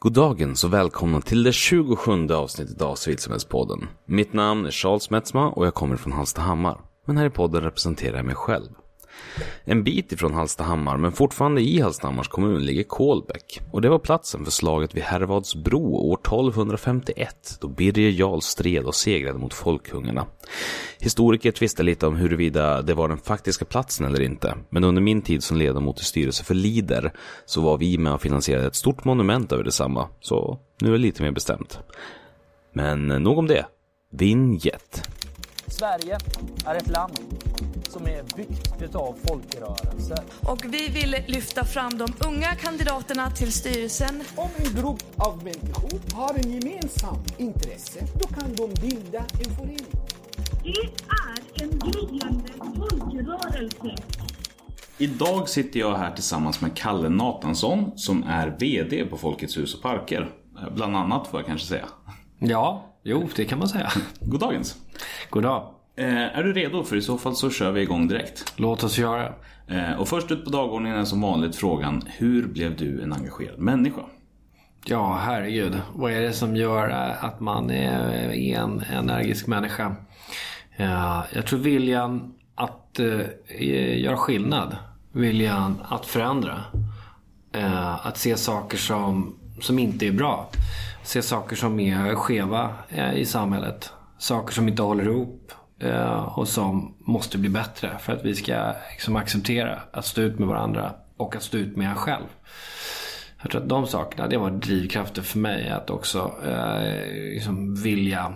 Goddagens och välkomna till det 27 avsnittet av Civilsamhällspodden. Mitt namn är Charles Metzma och jag kommer från Hallstahammar. Men här i podden representerar jag mig själv. En bit ifrån Hallstahammar, men fortfarande i Hallstahammars kommun, ligger Kolbäck. Och det var platsen för slaget vid Hervadsbro år 1251, då Birger Jarl stred och segrade mot folkungarna. Historiker tvistar lite om huruvida det var den faktiska platsen eller inte, men under min tid som ledamot i styrelse för Lider så var vi med och finansierade ett stort monument över detsamma, så nu är det lite mer bestämt. Men eh, nog om det. Vinjett. Sverige är ett land som är byggt utav folkrörelser. Och vi vill lyfta fram de unga kandidaterna till styrelsen. Om en grupp av människor har en gemensam intresse, då kan de bilda en förening. Det är en gryende folkrörelse. Idag sitter jag här tillsammans med Kalle Natansson som är VD på Folkets hus och parker. Bland annat får jag kanske säga. Ja, jo det kan man säga. Goddagens. God dag. Eh, är du redo? För i så fall så kör vi igång direkt. Låt oss göra. Eh, och först ut på dagordningen är som vanligt frågan Hur blev du en engagerad människa? Ja, herregud. Vad är det som gör att man är en energisk människa? Ja, jag tror viljan att eh, göra skillnad. Viljan att förändra. Eh, att se saker som, som inte är bra. Se saker som är skeva eh, i samhället. Saker som inte håller ihop eh, och som måste bli bättre för att vi ska liksom, acceptera att stå ut med varandra och att stå ut med en själv. Jag tror att de sakerna, det var drivkrafter för mig att också eh, liksom vilja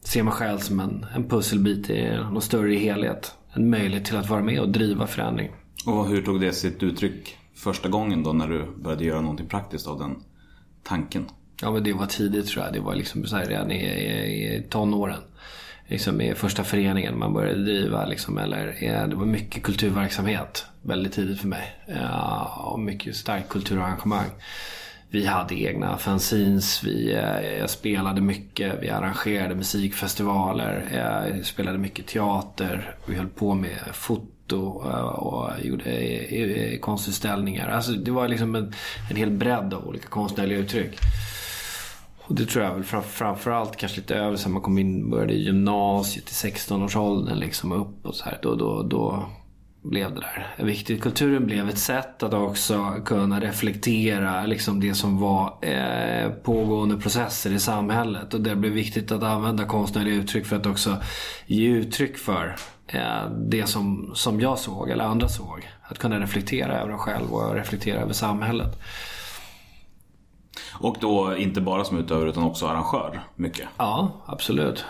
se mig själv som en, en pusselbit i något större helhet. En möjlighet till att vara med och driva förändring. Och hur tog det sitt uttryck första gången då när du började göra någonting praktiskt av den tanken? Ja men det var tidigt tror jag. Det var liksom så här, redan i, i, i tonåren. Liksom i första föreningen man började driva. Liksom, eller, ja, det var mycket kulturverksamhet väldigt tidigt för mig. Ja, och mycket starkt kulturengagemang. Vi hade egna fanzines, vi eh, spelade mycket, vi arrangerade musikfestivaler, eh, spelade mycket teater, vi höll på med foto eh, och gjorde eh, konstutställningar. Alltså det var liksom en, en hel bredd av olika konstnärliga uttryck. Och det tror jag väl framförallt kanske lite över sen man kom in, började i gymnasiet i 16-årsåldern liksom upp och så här. Då, då, då blev det där viktigt. Kulturen blev ett sätt att också kunna reflektera liksom det som var eh, pågående processer i samhället. Och det blev viktigt att använda konstnärliga uttryck för att också ge uttryck för eh, det som, som jag såg eller andra såg. Att kunna reflektera över en själv och reflektera över samhället. Och då inte bara som utövare utan också arrangör mycket? Ja, absolut.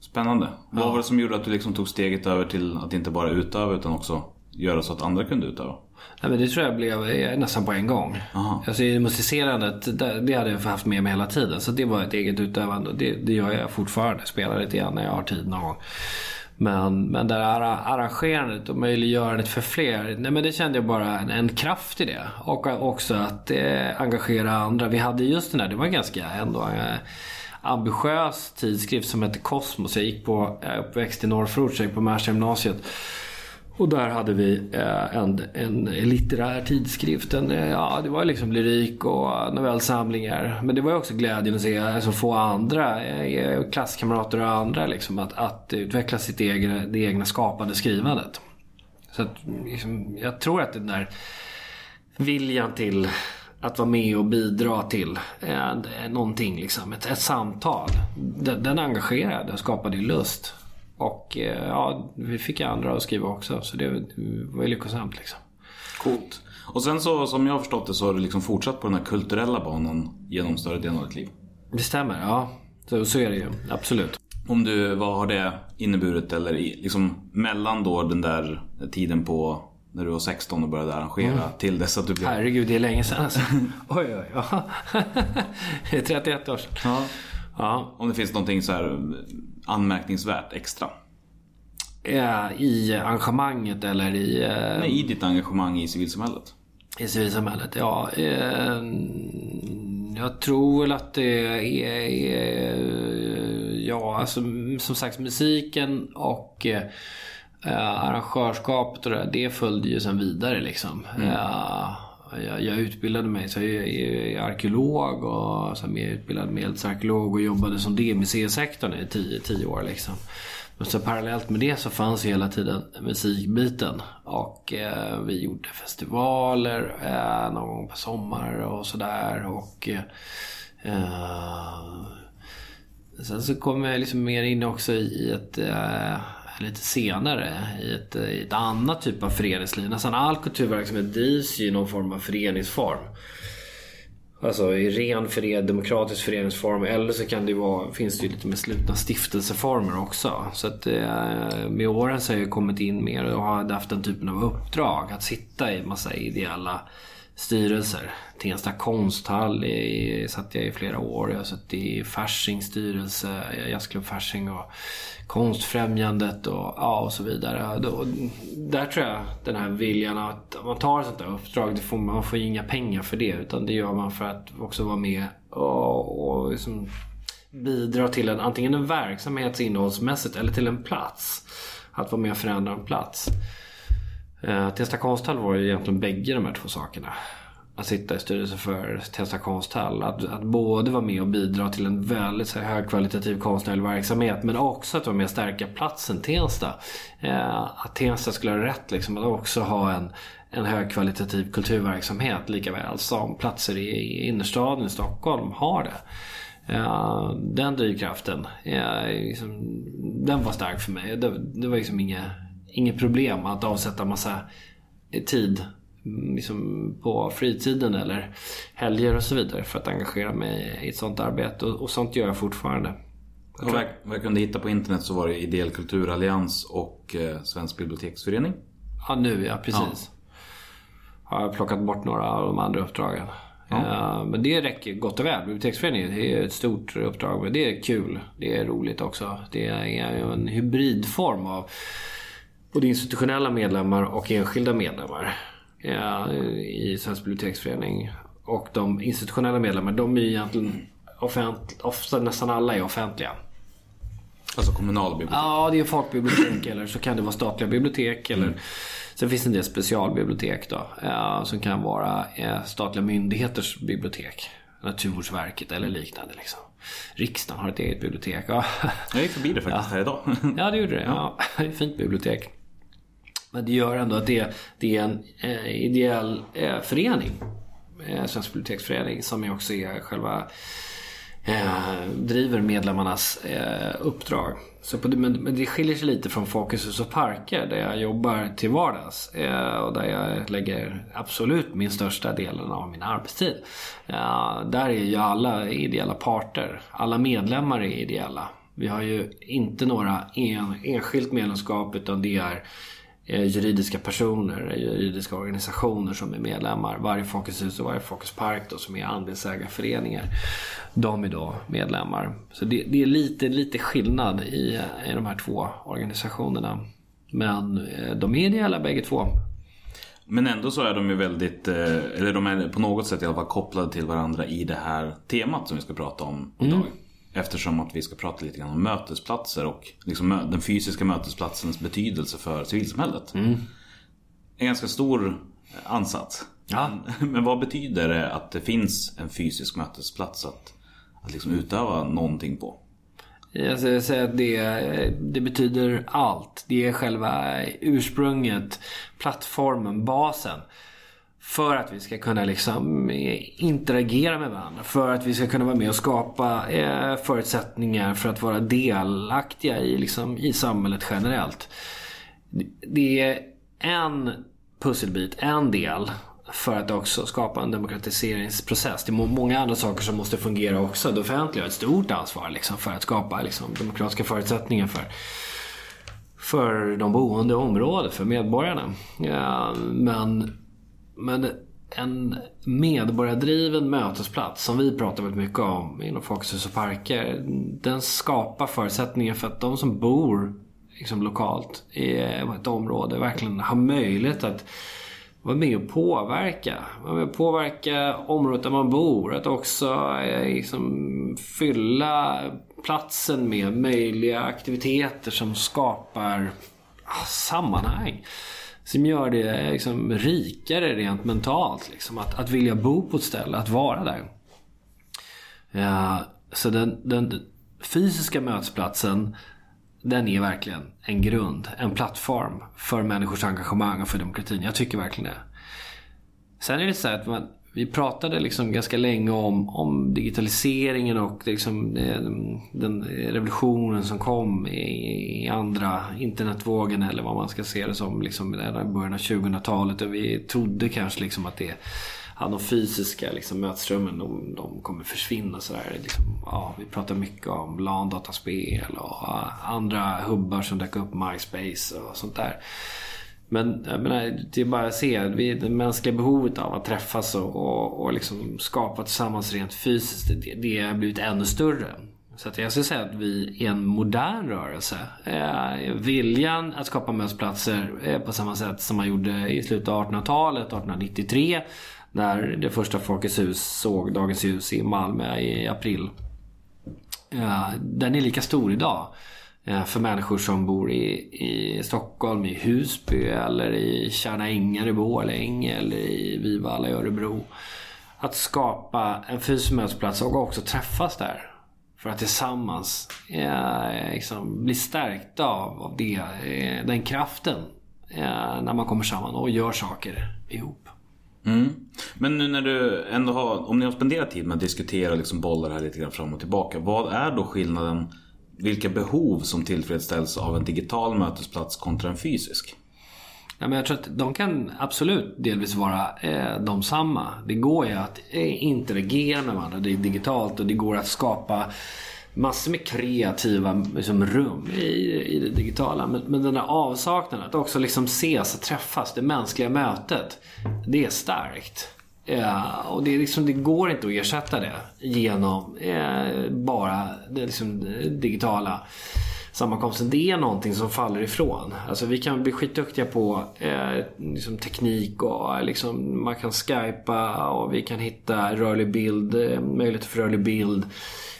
Spännande. Vad var det som gjorde att du liksom tog steget över till att inte bara utöva utan också göra så att andra kunde utöva? Nej, men det tror jag blev nästan på en gång. Aha. Alltså musicerandet, det hade jag haft med mig hela tiden. Så det var ett eget utövande. Det, det gör jag fortfarande. Spelar lite grann när jag har tid någon gång. Men, men det här arrangerandet och möjliggörandet för fler. Nej men det kände jag bara en, en kraft i det. Och också att eh, engagera andra. Vi hade just den där, det var en ganska ändå eh, ambitiös tidskrift som hette Kosmos. Jag gick på, jag är uppväxt i Norrförort, så jag gick på Märsta gymnasiet. Och där hade vi eh, en, en litterär tidskrift. En, eh, ja, det var liksom lyrik och novellsamlingar. Men det var också glädjen att se alltså, få andra, eh, klasskamrater och andra liksom, att, att utveckla sitt egna, det egna skapande skrivandet. Så att, liksom, jag tror att den där viljan till att vara med och bidra till eh, någonting, liksom, ett, ett samtal. Den, den engagerade och skapade ju lust. Och eh, ja, vi fick andra att skriva också. Så det var ju lyckosamt liksom. Coolt. Och sen så som jag har förstått det så har du liksom fortsatt på den här kulturella banan genom större delen av ditt liv. Det stämmer, ja. Så, så är det ju. Absolut. Om du, vad har det inneburit eller liksom mellan då den där tiden på när du var 16 och började arrangera mm. till dess att du blev... Herregud, det är länge sedan alltså. oj, oj, ja. det är 31 år sedan. Ja. ja. Om det finns någonting så här anmärkningsvärt extra? I arrangemanget eller i... Eh, Nej, i ditt engagemang i civilsamhället. I civilsamhället, ja. Eh, jag tror väl att det är... Ja, alltså som sagt musiken och arrangörskapet och det, det följde ju sen vidare liksom. Mm. Uh, jag, jag utbildade mig, så jag är arkeolog och så här, mer utbildad medeltidsarkeolog och jobbade som det i museisektorn i tio, tio år liksom. Men så parallellt med det så fanns ju hela tiden musikbiten. Och eh, vi gjorde festivaler eh, någon gång på sommar och sådär. Och eh, eh sen så kom jag liksom mer in också i ett eh, lite senare i ett, i ett annat typ av föreningsliv. Nästan all kulturverksamhet drivs ju i någon form av föreningsform. Alltså i ren fören, demokratisk föreningsform eller så kan det vara, finns det ju lite mer slutna stiftelseformer också. Så att eh, med åren så har jag kommit in mer och har haft den typen av uppdrag. Att sitta i massa ideella styrelser. Tensta konsthall i, satt jag i flera år. Jag har suttit i Faschings styrelse, Jazzklubb Fasching och Konstfrämjandet och, ja, och så vidare. Då, där tror jag den här viljan att om man tar ett sånt där uppdrag, det får, man får inga pengar för det. Utan det gör man för att också vara med och, och liksom bidra till en, antingen en verksamhet innehållsmässigt eller till en plats. Att vara med och förändra en plats. Eh, Tensta konsthall var ju egentligen bägge de här två sakerna. Att sitta i styrelsen för Tensta konsthall. Att, att både vara med och bidra till en väldigt här, högkvalitativ konstnärlig verksamhet. Men också att vara med och stärka platsen Tensta. Eh, att Tensta skulle ha rätt liksom, att också ha en, en högkvalitativ kulturverksamhet. Lika väl som platser i, i innerstaden i Stockholm har det. Uh, den drivkraften, uh, liksom, den var stark för mig. Det, det var liksom inget inget problem att avsätta massa tid liksom på fritiden eller helger och så vidare för att engagera mig i ett sånt arbete. Och, och sånt gör jag fortfarande. Och vad, vad jag kunde hitta på internet så var det Ideell kulturallians och eh, Svensk biblioteksförening. Ja, nu ja, precis. Ja. Har jag plockat bort några av de andra uppdragen. Ja. Men det räcker gott och väl. Biblioteksföreningen det är ett stort uppdrag men det är kul. Det är roligt också. Det är en hybridform av både institutionella medlemmar och enskilda medlemmar i Svensk biblioteksförening. Och de institutionella medlemmarna, de är ju egentligen offentliga. Ofta nästan alla är offentliga. Alltså kommunala bibliotek? Ja, det är folkbibliotek eller så kan det vara statliga bibliotek. Eller, mm. Sen finns det en del specialbibliotek då. som kan vara statliga myndigheters bibliotek. Naturvårdsverket eller liknande. Liksom. Riksdagen har ett eget bibliotek. Ja. Jag gick förbi det faktiskt ja. här idag. ja, det gjorde det. Ja. Ett fint bibliotek. Men det gör ändå att det, det är en eh, ideell eh, förening. Eh, Svensk biblioteksförening som också är själva eh, driver medlemmarnas eh, uppdrag. Så på, men, men det skiljer sig lite från Folkets och parker där jag jobbar till vardags. Eh, och där jag lägger absolut min största delen av min arbetstid. Eh, där är ju alla ideella parter. Alla medlemmar är ideella. Vi har ju inte några en, enskilt medlemskap utan det är juridiska personer, juridiska organisationer som är medlemmar. Varje Folkets hus och varje Folkets park då, som är andelsägarföreningar. De är då medlemmar. Så det, det är lite, lite skillnad i, i de här två organisationerna. Men eh, de är ideella bägge två. Men ändå så är de ju väldigt, eh, eller de är på något sätt i alla fall kopplade till varandra i det här temat som vi ska prata om idag. Mm. Eftersom att vi ska prata lite grann om mötesplatser och liksom den fysiska mötesplatsens betydelse för civilsamhället. Mm. En ganska stor ansats. Ja. Men vad betyder det att det finns en fysisk mötesplats att, att liksom utöva någonting på? Jag säger att det, det betyder allt. Det är själva ursprunget, plattformen, basen. För att vi ska kunna liksom eh, interagera med varandra. För att vi ska kunna vara med och skapa eh, förutsättningar för att vara delaktiga i, liksom, i samhället generellt. Det är en pusselbit, en del för att också skapa en demokratiseringsprocess. Det är många andra saker som måste fungera också. Det offentliga har ett stort ansvar liksom, för att skapa liksom, demokratiska förutsättningar för, för de boende i området, för medborgarna. Ja, men men en medborgardriven mötesplats som vi pratar väldigt mycket om inom Folkets hus och parker. Den skapar förutsättningar för att de som bor liksom lokalt i ett område verkligen har möjlighet att vara med och påverka. Vara med och påverka området där man bor. Att också eh, liksom fylla platsen med möjliga aktiviteter som skapar ah, sammanhang som gör det liksom rikare rent mentalt. Liksom. Att, att vilja bo på ett ställe, att vara där. Ja, så den, den fysiska mötesplatsen den är verkligen en grund, en plattform för människors engagemang och för demokratin. Jag tycker verkligen det. Sen är det så här att man, vi pratade liksom ganska länge om, om digitaliseringen och liksom eh, den revolutionen som kom i, i andra internetvågen eller vad man ska se det som liksom i början av 2000-talet. Och vi trodde kanske liksom att det ja, de fysiska liksom, mötesrummen de, de kommer försvinna. Så där. Liksom, ja, vi pratar mycket om LAN-dataspel och ja, andra hubbar som dök upp, MySpace och sånt där. Men jag menar, det är bara att se vi, det mänskliga behovet av att träffas och, och, och liksom skapa tillsammans rent fysiskt. Det, det har blivit ännu större. Så att jag skulle säga att vi är en modern rörelse. Eh, viljan att skapa mötesplatser eh, på samma sätt som man gjorde i slutet av 1800-talet, 1893 när det första Folkets hus såg dagens ljus i Malmö i april. Eh, den är lika stor idag. Eh, för människor som bor i, i Stockholm, i Husby eller i Tjärna Ängar i Borlänge eller i Vivalla i Örebro. Att skapa en fysisk mötesplats och också träffas där. För att tillsammans eh, liksom bli stärkta av, av det, eh, den kraften. Eh, när man kommer samman och gör saker ihop. Mm. Men nu när du ändå har, om ni har spenderat tid med att diskutera liksom bollar här lite grann fram och tillbaka. Vad är då skillnaden, vilka behov som tillfredsställs av en digital mötesplats kontra en fysisk? Ja, men jag tror att de kan absolut delvis vara eh, de samma. Det går ju att eh, interagera med varandra det är digitalt och det går att skapa massor med kreativa liksom, rum i, i det digitala. Men, men den där avsaknaden, att också liksom ses och träffas, det mänskliga mötet. Det är starkt. Ja, och det, är liksom, det går inte att ersätta det genom eh, bara det liksom, eh, digitala sammankomsten. Det är någonting som faller ifrån. Alltså vi kan bli skitduktiga på eh, liksom teknik och eh, liksom, man kan skypa och vi kan hitta rörlig bild, möjlighet för rörlig bild.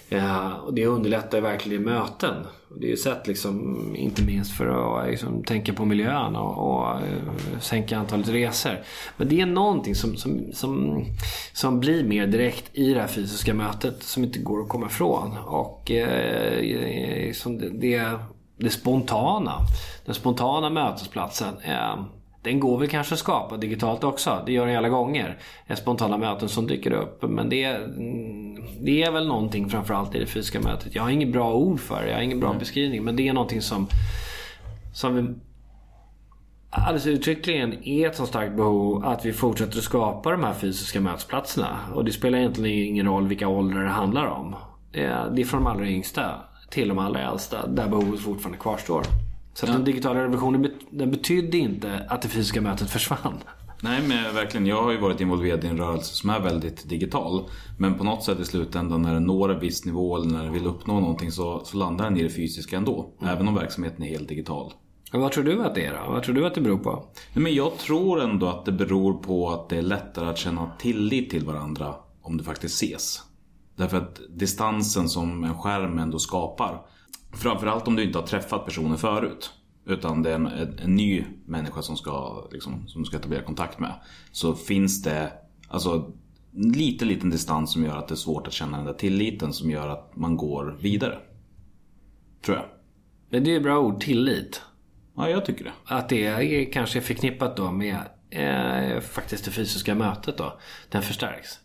Ja, och det underlättar verkligen möten. Det är ju sätt liksom, inte minst för att eh, liksom, tänka på miljön och, och eh, sänka antalet resor. Men det är någonting som, som, som, som blir mer direkt i det här fysiska mötet som inte går att komma ifrån. Och eh, som det, det, det spontana, den spontana mötesplatsen. Eh, den går väl kanske att skapa digitalt också. Det gör den alla gånger. Spontana möten som dyker upp. Men det, det är väl någonting framförallt i det fysiska mötet. Jag har inget bra ord för det. Jag har ingen bra mm. beskrivning. Men det är någonting som, som vi alldeles uttryckligen är ett så starkt behov att vi fortsätter att skapa de här fysiska mötesplatserna. Och det spelar egentligen ingen roll vilka åldrar det handlar om. Det är från de allra yngsta till de allra äldsta där behovet fortfarande kvarstår. Så ja. den digitala revolutionen den betydde inte att det fysiska mötet försvann. Nej men verkligen, jag har ju varit involverad i en rörelse som är väldigt digital. Men på något sätt i slutändan när den når en viss nivå eller när den vill uppnå någonting så, så landar den i det fysiska ändå. Mm. Även om verksamheten är helt digital. Och vad tror du att det är då? Vad tror du att det beror på? Nej, men jag tror ändå att det beror på att det är lättare att känna tillit till varandra om det faktiskt ses. Därför att distansen som en skärm ändå skapar Framförallt om du inte har träffat personen förut. Utan det är en, en ny människa som, ska, liksom, som du ska etablera kontakt med. Så finns det alltså, lite liten distans som gör att det är svårt att känna den där tilliten som gör att man går vidare. Tror jag. Men det är bra ord, tillit. Ja, jag tycker det. Att det är kanske förknippat då med eh, faktiskt det fysiska mötet då. Den förstärks.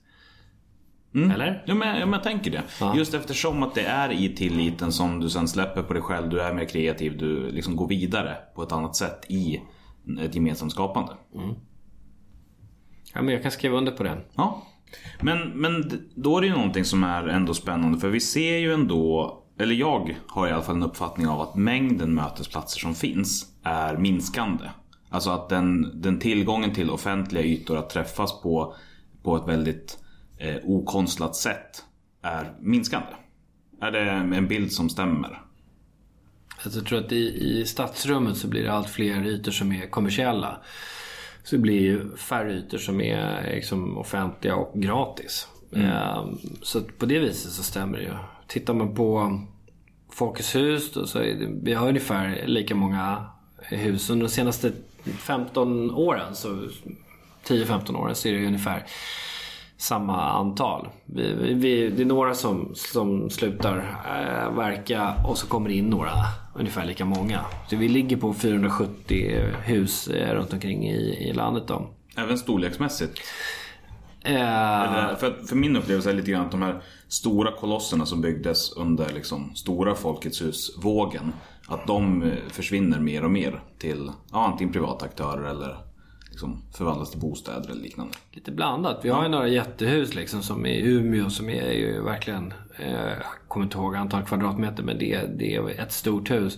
Mm. Eller? Ja men, ja, men jag tänker det. Ja. Just eftersom att det är i tilliten som du sen släpper på dig själv. Du är mer kreativ. Du liksom går vidare på ett annat sätt i ett gemensamt skapande. Mm. Ja men jag kan skriva under på det. Ja. Men, men då är det ju någonting som är ändå spännande. För vi ser ju ändå eller jag har i alla fall en uppfattning av att mängden mötesplatser som finns är minskande. Alltså att den, den tillgången till offentliga ytor att träffas på, på ett väldigt eh, okonstlat sätt är minskande. Är det en bild som stämmer? Alltså, jag tror att i, i stadsrummet så blir det allt fler ytor som är kommersiella. Så det blir ju färre ytor som är liksom, offentliga och gratis. Mm. Eh, så på det viset så stämmer det ju. Tittar man på Folkets hus då, så är det, vi har ungefär lika många hus. Under de senaste 15 åren, så 10-15 åren, så är det ungefär samma antal. Vi, vi, det är några som, som slutar eh, verka och så kommer det in några, ungefär lika många. Så vi ligger på 470 hus eh, runt omkring i, i landet då. Även storleksmässigt. Eh, Eller, för, för min upplevelse är lite grann att de här stora kolosserna som byggdes under liksom, stora Folkets hus-vågen. Att de eh, försvinner mer och mer till ja, antingen privata aktörer eller liksom, förvandlas till bostäder eller liknande. lite blandat. Vi har ju några jättehus liksom som i Umeå som är ju verkligen, jag kommer inte ihåg antal kvadratmeter men det, det är ett stort hus.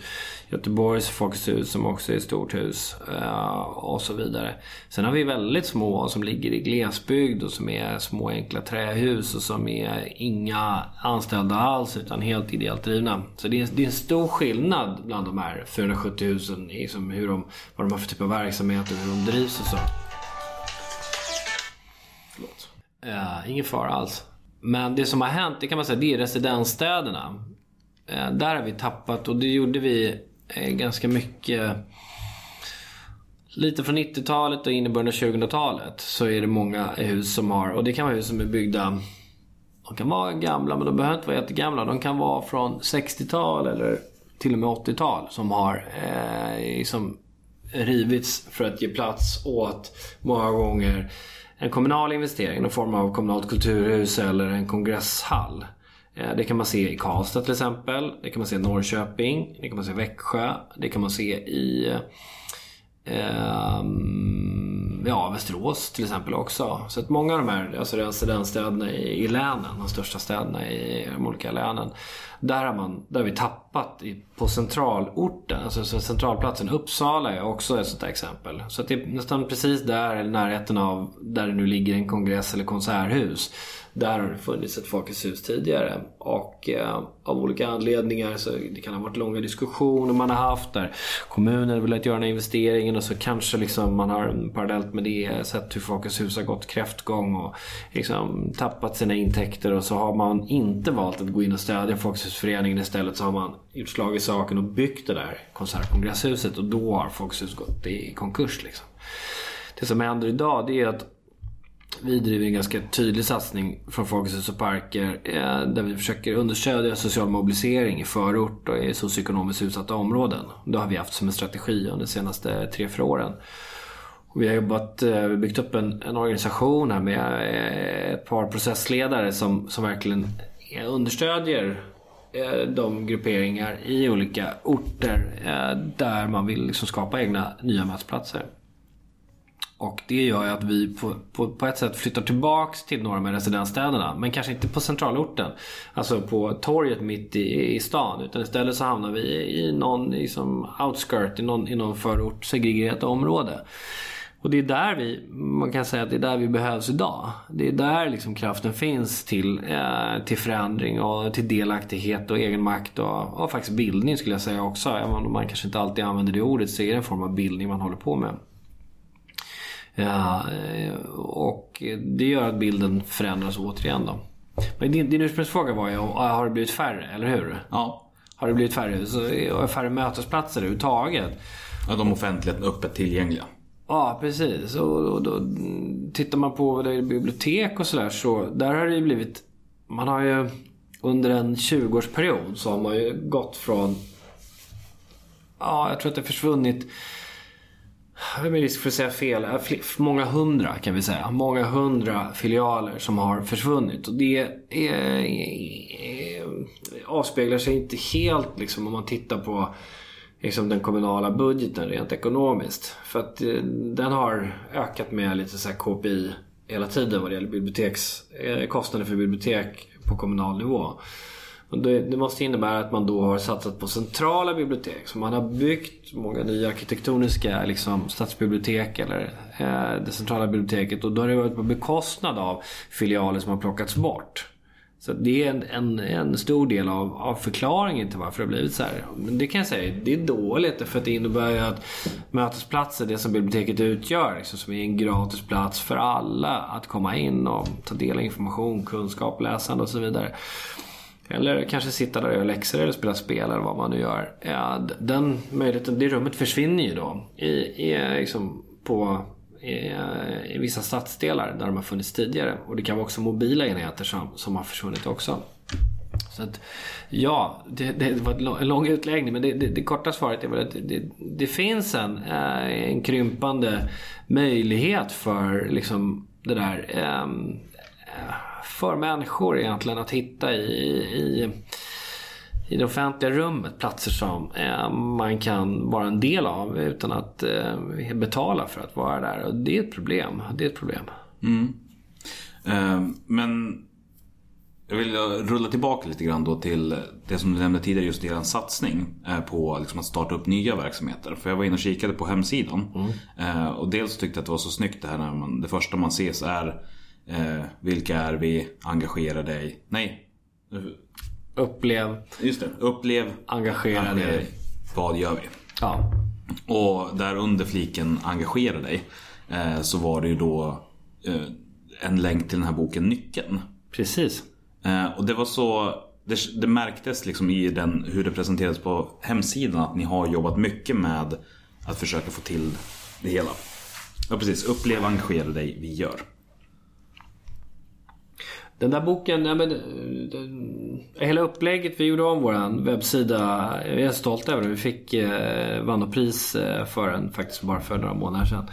Göteborgs Folkets hus som också är ett stort hus eh, och så vidare. Sen har vi väldigt små som ligger i glesbygd och som är små enkla trähus och som är inga anställda alls utan helt ideellt drivna. Så det är, det är en stor skillnad bland de här 470 husen liksom hur de, vad de har för typ av verksamhet och hur de drivs och så. Förlåt. Uh, ingen fara alls. Men det som har hänt, det kan man säga, det är residensstäderna. Eh, där har vi tappat och det gjorde vi eh, ganska mycket. Lite från 90-talet och in i början av 2000-talet så är det många hus som har, och det kan vara hus som är byggda de kan vara gamla men de behöver inte vara jättegamla. De kan vara från 60-tal eller till och med 80-tal som har eh, liksom rivits för att ge plats åt många gånger en kommunal investering, någon form av kommunalt kulturhus eller en kongresshall. Eh, det kan man se i Karlstad till exempel. Det kan man se i Norrköping. Det kan man se i Växjö. Det kan man se i ehm, ja, Västerås till exempel också. Så att många av de här alltså residensstäderna i, i länen, de största städerna i de olika länen. Där har, man, där har vi tappat i, på centralorten, alltså så centralplatsen. Uppsala är också ett sånt där exempel. Så att det är nästan precis där, i närheten av där det nu ligger en kongress eller konserthus. Där har det funnits ett Folkets hus tidigare. Och eh, av olika anledningar så det kan ha varit långa diskussioner man har haft där. Kommunen vill göra den här investeringen och så kanske liksom man har parallellt med det sett hur Folkets hus har gått kräftgång och liksom tappat sina intäkter och så har man inte valt att gå in och stödja Folkets husföreningen istället så har man gjort slag i saken och byggt det där konsertkongresshuset och då har Folkets hus gått i konkurs liksom. Det som händer idag det är att vi driver en ganska tydlig satsning från Folkets hus och parker eh, där vi försöker understödja social mobilisering i förort och i socioekonomiskt utsatta områden. Det har vi haft som en strategi under de senaste tre, fyra åren. Vi har jobbat, eh, byggt upp en, en organisation här med eh, ett par processledare som, som verkligen understödjer de grupperingar i olika orter där man vill liksom skapa egna nya mötesplatser. Och det gör ju att vi på, på, på ett sätt flyttar tillbaks till några av residensstäderna. Men kanske inte på centralorten. Alltså på torget mitt i, i stan. Utan istället så hamnar vi i någon liksom outskirt, i någon, i någon förort, segregerat område. Och det är där vi, man kan säga att det är där vi behövs idag. Det är där liksom kraften finns till, eh, till förändring och till delaktighet och egenmakt och, och faktiskt bildning skulle jag säga också. Även om man kanske inte alltid använder det ordet så är det en form av bildning man håller på med. Ja, eh, och det gör att bilden förändras återigen då. Men din, din ursprungsfråga var ju, har det blivit färre, eller hur? Ja. Har det blivit färre, så, färre mötesplatser överhuvudtaget? ja, de offentliga öppet tillgängliga. Ja, precis. Och, och då tittar man på bibliotek och sådär så där har det ju blivit... Man har ju under en 20-årsperiod så har man ju gått från... Ja, jag tror att det har försvunnit... Med risk för att säga fel. Äh, många hundra kan vi säga. Många hundra filialer som har försvunnit. Och det är, är, avspeglar sig inte helt liksom om man tittar på liksom den kommunala budgeten rent ekonomiskt. För att eh, den har ökat med lite så här KPI hela tiden vad det gäller biblioteks, eh, kostnader för bibliotek på kommunal nivå. Det, det måste innebära att man då har satsat på centrala bibliotek. Så man har byggt många nya arkitektoniska liksom, stadsbibliotek eller eh, det centrala biblioteket. Och då har det varit på bekostnad av filialer som har plockats bort. Så det är en, en, en stor del av, av förklaringen till varför det har blivit så här. Men det kan jag säga, det är dåligt för att det innebär ju att mötesplatser, det som biblioteket utgör, liksom, som är en gratis plats för alla att komma in och ta del av information, kunskap, läsande och så vidare. Eller kanske sitta där och göra läxor eller spela spel eller vad man nu gör. Den möjligheten, det rummet försvinner ju då. I, i, liksom på, i, i vissa stadsdelar där de har funnits tidigare. Och det kan vara också mobila enheter som, som har försvunnit också. Så att, ja, det, det var en lång- utläggning men det, det, det korta svaret är väl att det, det, det finns en, eh, en krympande möjlighet för liksom det där ehm, eh, för människor egentligen att hitta i, i, i det offentliga rummet platser som eh, man kan vara en del av utan att eh, betala för att vara där. Och det är ett problem. Det är ett problem. Eh, Men jag vill rulla tillbaka lite grann då till det som du nämnde tidigare, just er satsning eh, på liksom att starta upp nya verksamheter. För jag var inne och kikade på hemsidan. Eh, Och dels tyckte jag att det var så snyggt det här när man, det första man ses är eh, vilka är vi, engagera dig. Nej, Upplev, just det. Upplev, engagera dig. Vad gör vi? Ja. Och där under fliken engagera dig eh, så var det ju då eh, en länk till den här boken Nyckeln. Precis. Eh, och det var så det, det märktes liksom i den, hur det presenterades på hemsidan att ni har jobbat mycket med att försöka få till det hela. Ja precis, upplev, engagera dig, vi gör. Den där boken, nej men, den, hela upplägget, vi gjorde om våran webbsida. Jag är stolt över det. Vi fick eh, vann och pris eh, för den faktiskt bara för några månader sedan.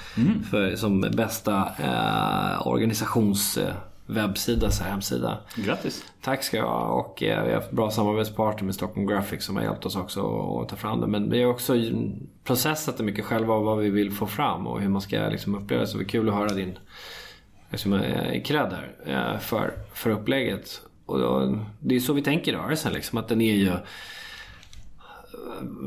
För, som bästa eh, organisations eh, webbsida, så här, hemsida. Grattis! Tack ska jag ha. Och eh, vi har haft bra samarbetspartner med Stockholm Graphics som har hjälpt oss också att ta fram det. Men vi har också processat det mycket själva vad vi vill få fram och hur man ska liksom uppleva det. Så det var kul att höra din liksom, eh, cred här för, för upplägget. Och då, det är så vi tänker i rörelsen liksom. Att den är ju... Eh,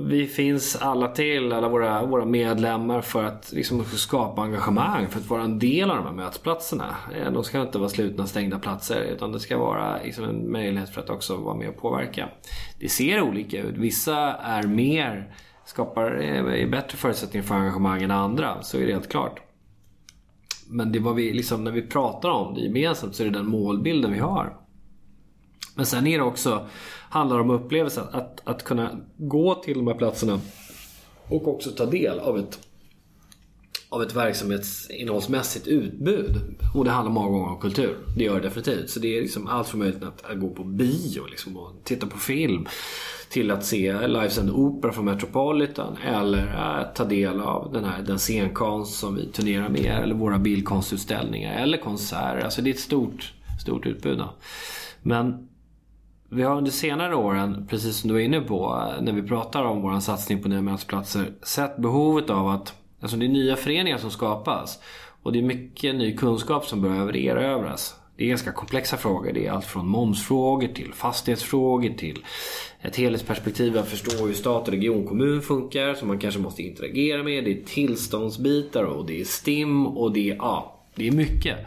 vi finns alla till, alla våra, våra medlemmar för att liksom skapa engagemang. För att vara en del av de här mötesplatserna. Eh, de ska inte vara slutna stängda platser. Utan det ska vara liksom en möjlighet för att också vara med och påverka. Det ser olika ut. Vissa är mer, skapar eh, är bättre förutsättningar för engagemang än andra. Så är det helt klart. Men det var vi, liksom, när vi pratar om det gemensamt så är det den målbilden vi har. Men sen är det också, handlar det om upplevelsen. Att, att kunna gå till de här platserna och också ta del av ett, av ett verksamhetsinnehållsmässigt utbud. Och det handlar många gånger om kultur. Det gör det definitivt. Så det är liksom allt från möjligheten att, att gå på bio liksom, och titta på film. Till att se livesänd opera från Metropolitan. Eller eh, ta del av den, här, den scenkonst som vi turnerar med. Eller våra bildkonstutställningar. Eller konserter. Alltså det är ett stort, stort utbud. Då. Men vi har under senare åren, precis som du var inne på, eh, när vi pratar om vår satsning på nya mötesplatser, sett behovet av att, alltså det är nya föreningar som skapas. Och det är mycket ny kunskap som behöver erövras. Det är ganska komplexa frågor. Det är allt från momsfrågor till fastighetsfrågor till ett helhetsperspektiv Jag förstår hur stat, region, kommun funkar som man kanske måste interagera med. Det är tillståndsbitar och det är STIM och det är, ja, det är mycket.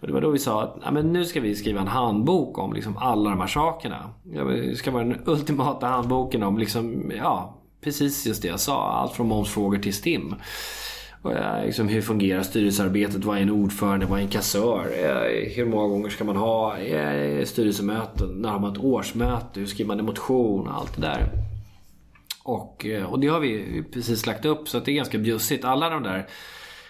Och det var då vi sa att ja, men nu ska vi skriva en handbok om liksom alla de här sakerna. Ja, Det ska vara den ultimata handboken om liksom, ja, precis just det jag sa. Allt från momsfrågor till STIM. Liksom, hur fungerar styrelsearbetet? Vad är en ordförande? Vad är en kassör? Eh, hur många gånger ska man ha eh, styrelsemöten? När har man ett årsmöte? Hur skriver man en motion? Allt det där. Och, eh, och det har vi precis lagt upp så att det är ganska bjussigt. Alla de där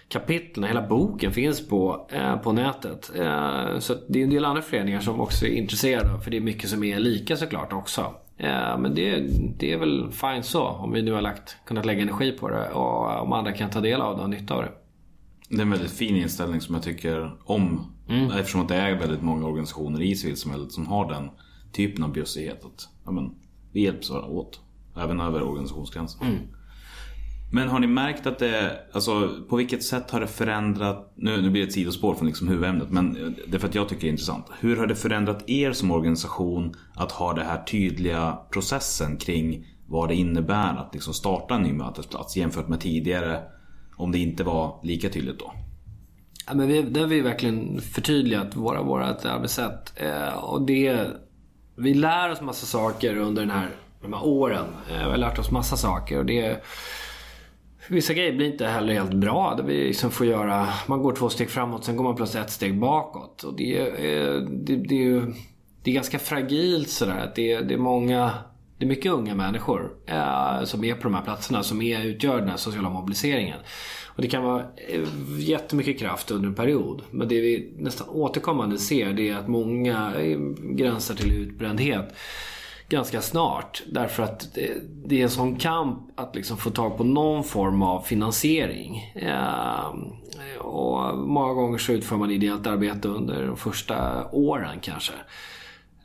kapitlen, hela boken finns på, eh, på nätet. Eh, så att det är en del andra föreningar som också är intresserade. För det är mycket som är lika såklart också. Eh, men det, det är väl fine så. Om vi nu har lagt, kunnat lägga energi på det. Och om andra kan ta del av det och nytta av det. Det är en väldigt fin inställning som jag tycker om. Eftersom att det är väldigt många organisationer i civilsamhället som har den typen av bjussighet. Att, ja, men, vi hjälps åt. Även över organisationsgränsen. Men har ni märkt att det, alltså på vilket sätt har det förändrat, nu, nu blir det ett sidospår från liksom huvudämnet, men det är för att jag tycker det är intressant. Hur har det förändrat er som organisation att ha den här tydliga processen kring vad det innebär att liksom starta en ny mötesplats jämfört med tidigare om det inte var lika tydligt då? Ja, men vi, där har vi verkligen förtydligat våra, vårat arbetssätt. Eh, och det, vi lär oss massa saker under den här, de här åren. Eh, vi har lärt oss massa saker. Och det, vissa grejer blir inte heller helt bra. Det vi liksom får göra, man går två steg framåt, sen går man plötsligt ett steg bakåt. Och det, är, eh, det, det är ju det är ganska fragilt sådär. Det, det är många det är mycket unga människor eh, som är på de här platserna som är, utgör den här sociala mobiliseringen. Och det kan vara eh, jättemycket kraft under en period. Men det vi nästan återkommande ser det är att många eh, gränsar till utbrändhet ganska snart. Därför att det, det är en sån kamp att liksom få tag på någon form av finansiering. Eh, och många gånger så utför man ideellt arbete under de första åren kanske.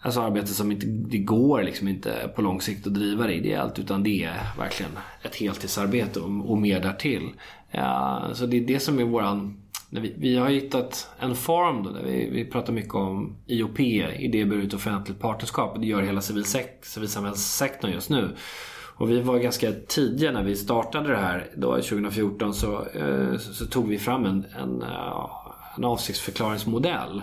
Alltså arbete som inte, det går liksom inte på lång sikt att driva det ideellt utan det är verkligen ett heltidsarbete och, och mer därtill. Ja, så det är det som är våran vi, vi har hittat en form då där vi, vi pratar mycket om IOP, idéburet offentligt partnerskap. Det gör hela civilsek- civilsamhällssektorn just nu. Och vi var ganska tidiga när vi startade det här då 2014 så, eh, så, så tog vi fram en, en, eh, en avsiktsförklaringsmodell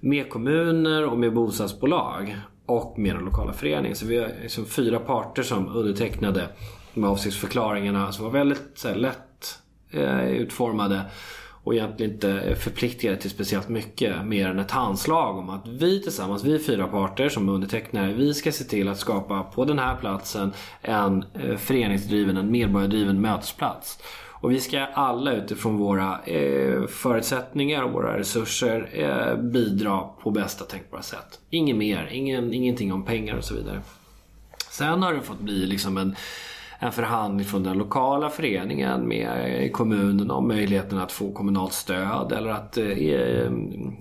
med kommuner och med bostadsbolag och med den lokala föreningen. Så vi har liksom fyra parter som undertecknade de här avsiktsförklaringarna som var väldigt så här, lätt eh, utformade och egentligen inte förpliktigade till speciellt mycket mer än ett handslag om att vi tillsammans, vi fyra parter som undertecknare, vi ska se till att skapa på den här platsen en eh, föreningsdriven, en medborgardriven mötesplats. Och vi ska alla utifrån våra eh, förutsättningar och våra resurser eh, bidra på bästa tänkbara sätt. Inget mer, ingen, ingenting om pengar och så vidare. Sen har det fått bli liksom en, en förhandling från den lokala föreningen med kommunen om möjligheten att få kommunalt stöd eller att eh, eh,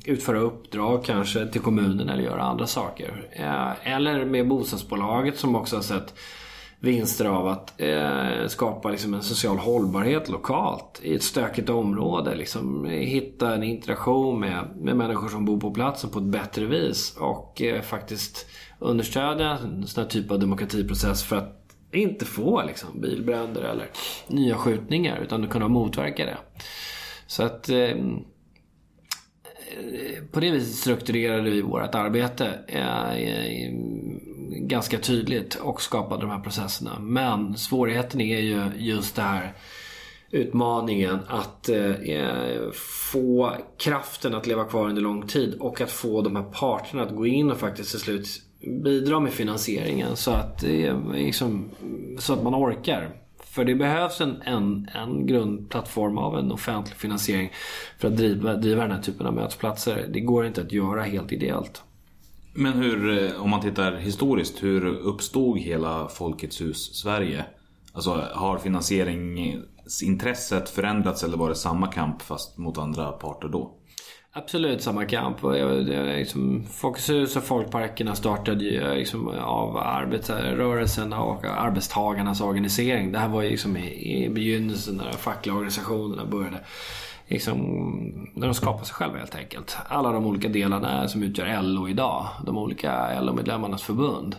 utföra uppdrag kanske till kommunen eller göra andra saker. Eh, eller med bostadsbolaget som också har sett vinster av att eh, skapa liksom en social hållbarhet lokalt i ett stökigt område. Liksom, hitta en interaktion med, med människor som bor på platsen på ett bättre vis och eh, faktiskt understödja en sån här typ av demokratiprocess för att inte få liksom, bilbränder eller nya skjutningar utan att kunna motverka det. Så att eh, på det viset strukturerade vi vårt arbete eh, ganska tydligt och skapade de här processerna. Men svårigheten är ju just det här utmaningen att eh, få kraften att leva kvar under lång tid och att få de här parterna att gå in och faktiskt till slut bidra med finansieringen så att, liksom, så att man orkar. För det behövs en, en, en grundplattform av en offentlig finansiering för att driva, driva den här typen av mötesplatser. Det går inte att göra helt ideellt. Men hur, eh, om man tittar historiskt, hur uppstod hela Folkets hus Sverige? Alltså har finansieringsintresset förändrats eller var det samma kamp fast mot andra parter då? Absolut samma kamp. Liksom, Folkets hus och folkparkerna startade ju eh, liksom av arbetarrörelsen och arbetstagarnas organisering. Det här var ju liksom i, i begynnelsen när de fackliga organisationerna började. Liksom, när de skapade sig själva helt enkelt. Alla de olika delarna som utgör LO idag. De olika LO-medlemmarnas förbund.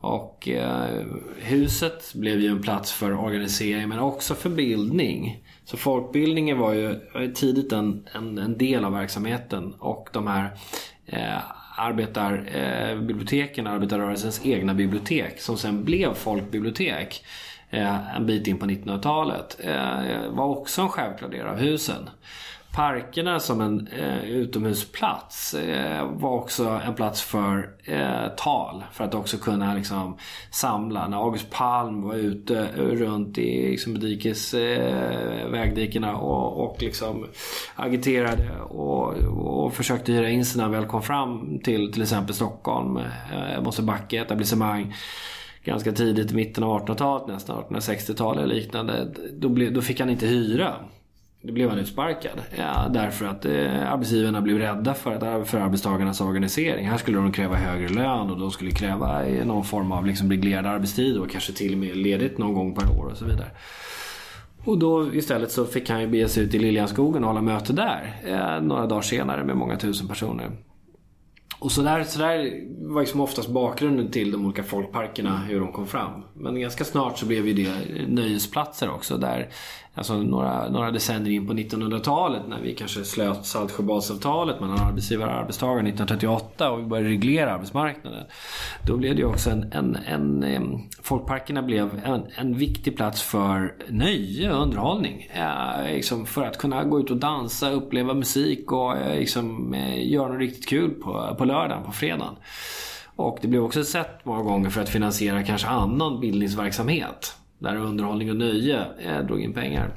Och eh, huset blev ju en plats för organisering men också för bildning. Så folkbildningen var ju tidigt en, en, en del av verksamheten och de här eh, arbetarbiblioteken, eh, arbetarrörelsens egna bibliotek som sen blev folkbibliotek eh, en bit in på 1900-talet eh, var också en självklar del av husen parkerna som en eh, utomhusplats eh, var också en plats för eh, tal. För att också kunna liksom, samla. När August Palm var ute eh, runt i liksom, dikes, eh, vägdikena och, och liksom agiterade och, och försökte hyra in sig när han väl kom fram till till exempel Stockholm, eh, Mosebacke, etablissemang ganska tidigt i mitten av 1800-talet nästan, 1860-talet eller liknande. Då, ble, då fick han inte hyra. Då blev han utsparkad. Ja, därför att eh, arbetsgivarna blev rädda för, att, för arbetstagarnas organisering. Här skulle de kräva högre lön och de skulle kräva någon form av liksom reglerad arbetstid och kanske till och med ledigt någon gång per år och så vidare. Och då istället så fick han ju bege sig ut i Liljanskogen och hålla möte där. Eh, några dagar senare med många tusen personer. Och så där, så där var liksom oftast bakgrunden till de olika folkparkerna, hur de kom fram. Men ganska snart så blev ju det nöjesplatser också. Där alltså några, några decennier in på 1900-talet när vi kanske slöt Saltsjöbadsavtalet mellan arbetsgivare och arbetstagare 1938 och vi började reglera arbetsmarknaden. Då blev det ju också en, en, en, en folkparkerna blev en, en viktig plats för nöje och underhållning. Eh, liksom för att kunna gå ut och dansa, uppleva musik och eh, liksom, eh, göra något riktigt kul på, på lördagen, på fredagen. Och det blev också ett sätt många gånger för att finansiera kanske annan bildningsverksamhet. Där underhållning och nöje eh, drog in pengar.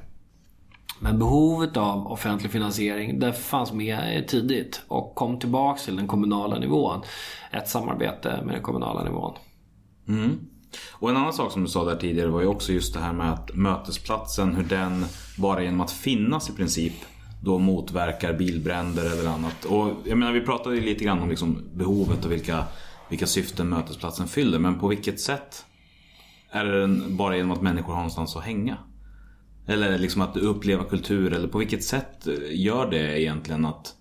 Men behovet av offentlig finansiering det fanns med eh, tidigt och kom tillbaks till den kommunala nivån. Ett samarbete med den kommunala nivån. Mm. Och en annan sak som du sa där tidigare var ju också just det här med att mötesplatsen, hur den bara genom att finnas i princip då motverkar bilbränder eller annat. Och jag menar vi pratade ju lite grann om liksom behovet och vilka, vilka syften mötesplatsen fyller. Men på vilket sätt är det den bara genom att människor har någonstans att hänga? Eller liksom att uppleva kultur eller på vilket sätt eh, gör det egentligen att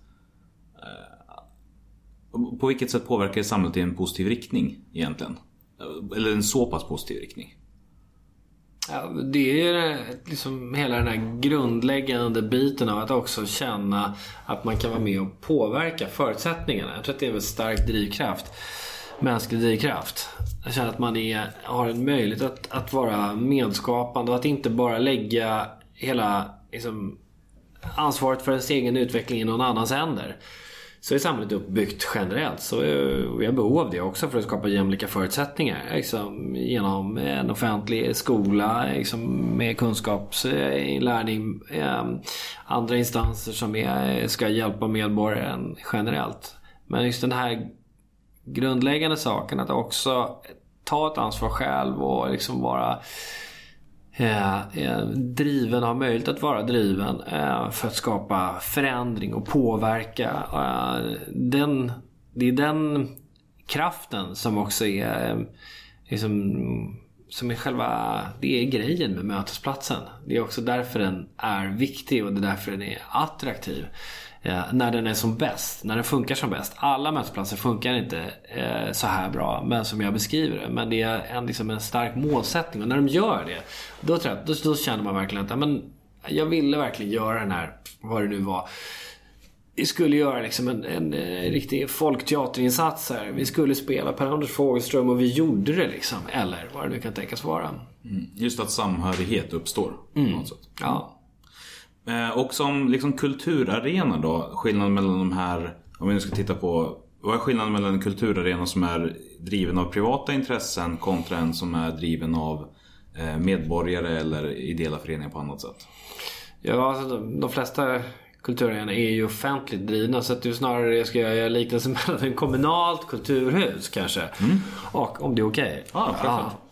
eh, På vilket sätt påverkar det samhället i en positiv riktning egentligen? Eller en så pass positiv riktning? Ja, det är eh, liksom hela den här grundläggande biten av att också känna att man kan vara med och påverka förutsättningarna. Jag tror att det är en stark drivkraft. Mänsklig drivkraft. Jag känner att man är, har en möjlighet att, att vara medskapande och att inte bara lägga hela liksom, ansvaret för ens egen utveckling i någon annans händer. Så är samhället uppbyggt generellt. Så eh, vi har behov av det också för att skapa jämlika förutsättningar. Liksom, genom en offentlig skola liksom, med kunskapsinlärning. Eh, eh, andra instanser som är, ska hjälpa medborgaren generellt. Men just den här grundläggande saken att också ta ett ansvar själv och liksom vara eh, eh, driven, ha möjlighet att vara driven eh, för att skapa förändring och påverka. Eh, den, det är den kraften som också är eh, liksom, som är själva, det är grejen med mötesplatsen. Det är också därför den är viktig och det är därför den är attraktiv. Eh, när den är som bäst, när den funkar som bäst. Alla mötesplatser funkar inte eh, så här bra, men som jag beskriver det. Men det är en, liksom en stark målsättning och när de gör det, då, tror jag, då, då känner man verkligen att men, jag ville verkligen göra den här, vad det nu var. Vi skulle göra liksom en, en, eh, riktig folkteaterinsats här. Vi skulle spela Per-Anders Fogelström och vi gjorde det liksom. Eller vad det nu kan tänkas vara. Just att samhörighet uppstår. På något sätt. Ja. Eh, Och som liksom kulturarena då, skillnaden mellan de här, om vi nu ska titta på, vad är skillnaden mellan en kulturarena som är driven av privata intressen kontra en som är driven av eh, medborgare eller ideella föreningar på annat sätt? Ja, alltså de, de flesta kulturarenorna är ju offentligt drivna. Så att är snarare jag ska göra liknelse mellan en kommunalt kulturhus kanske. Och om det är okej. Perfekt. Och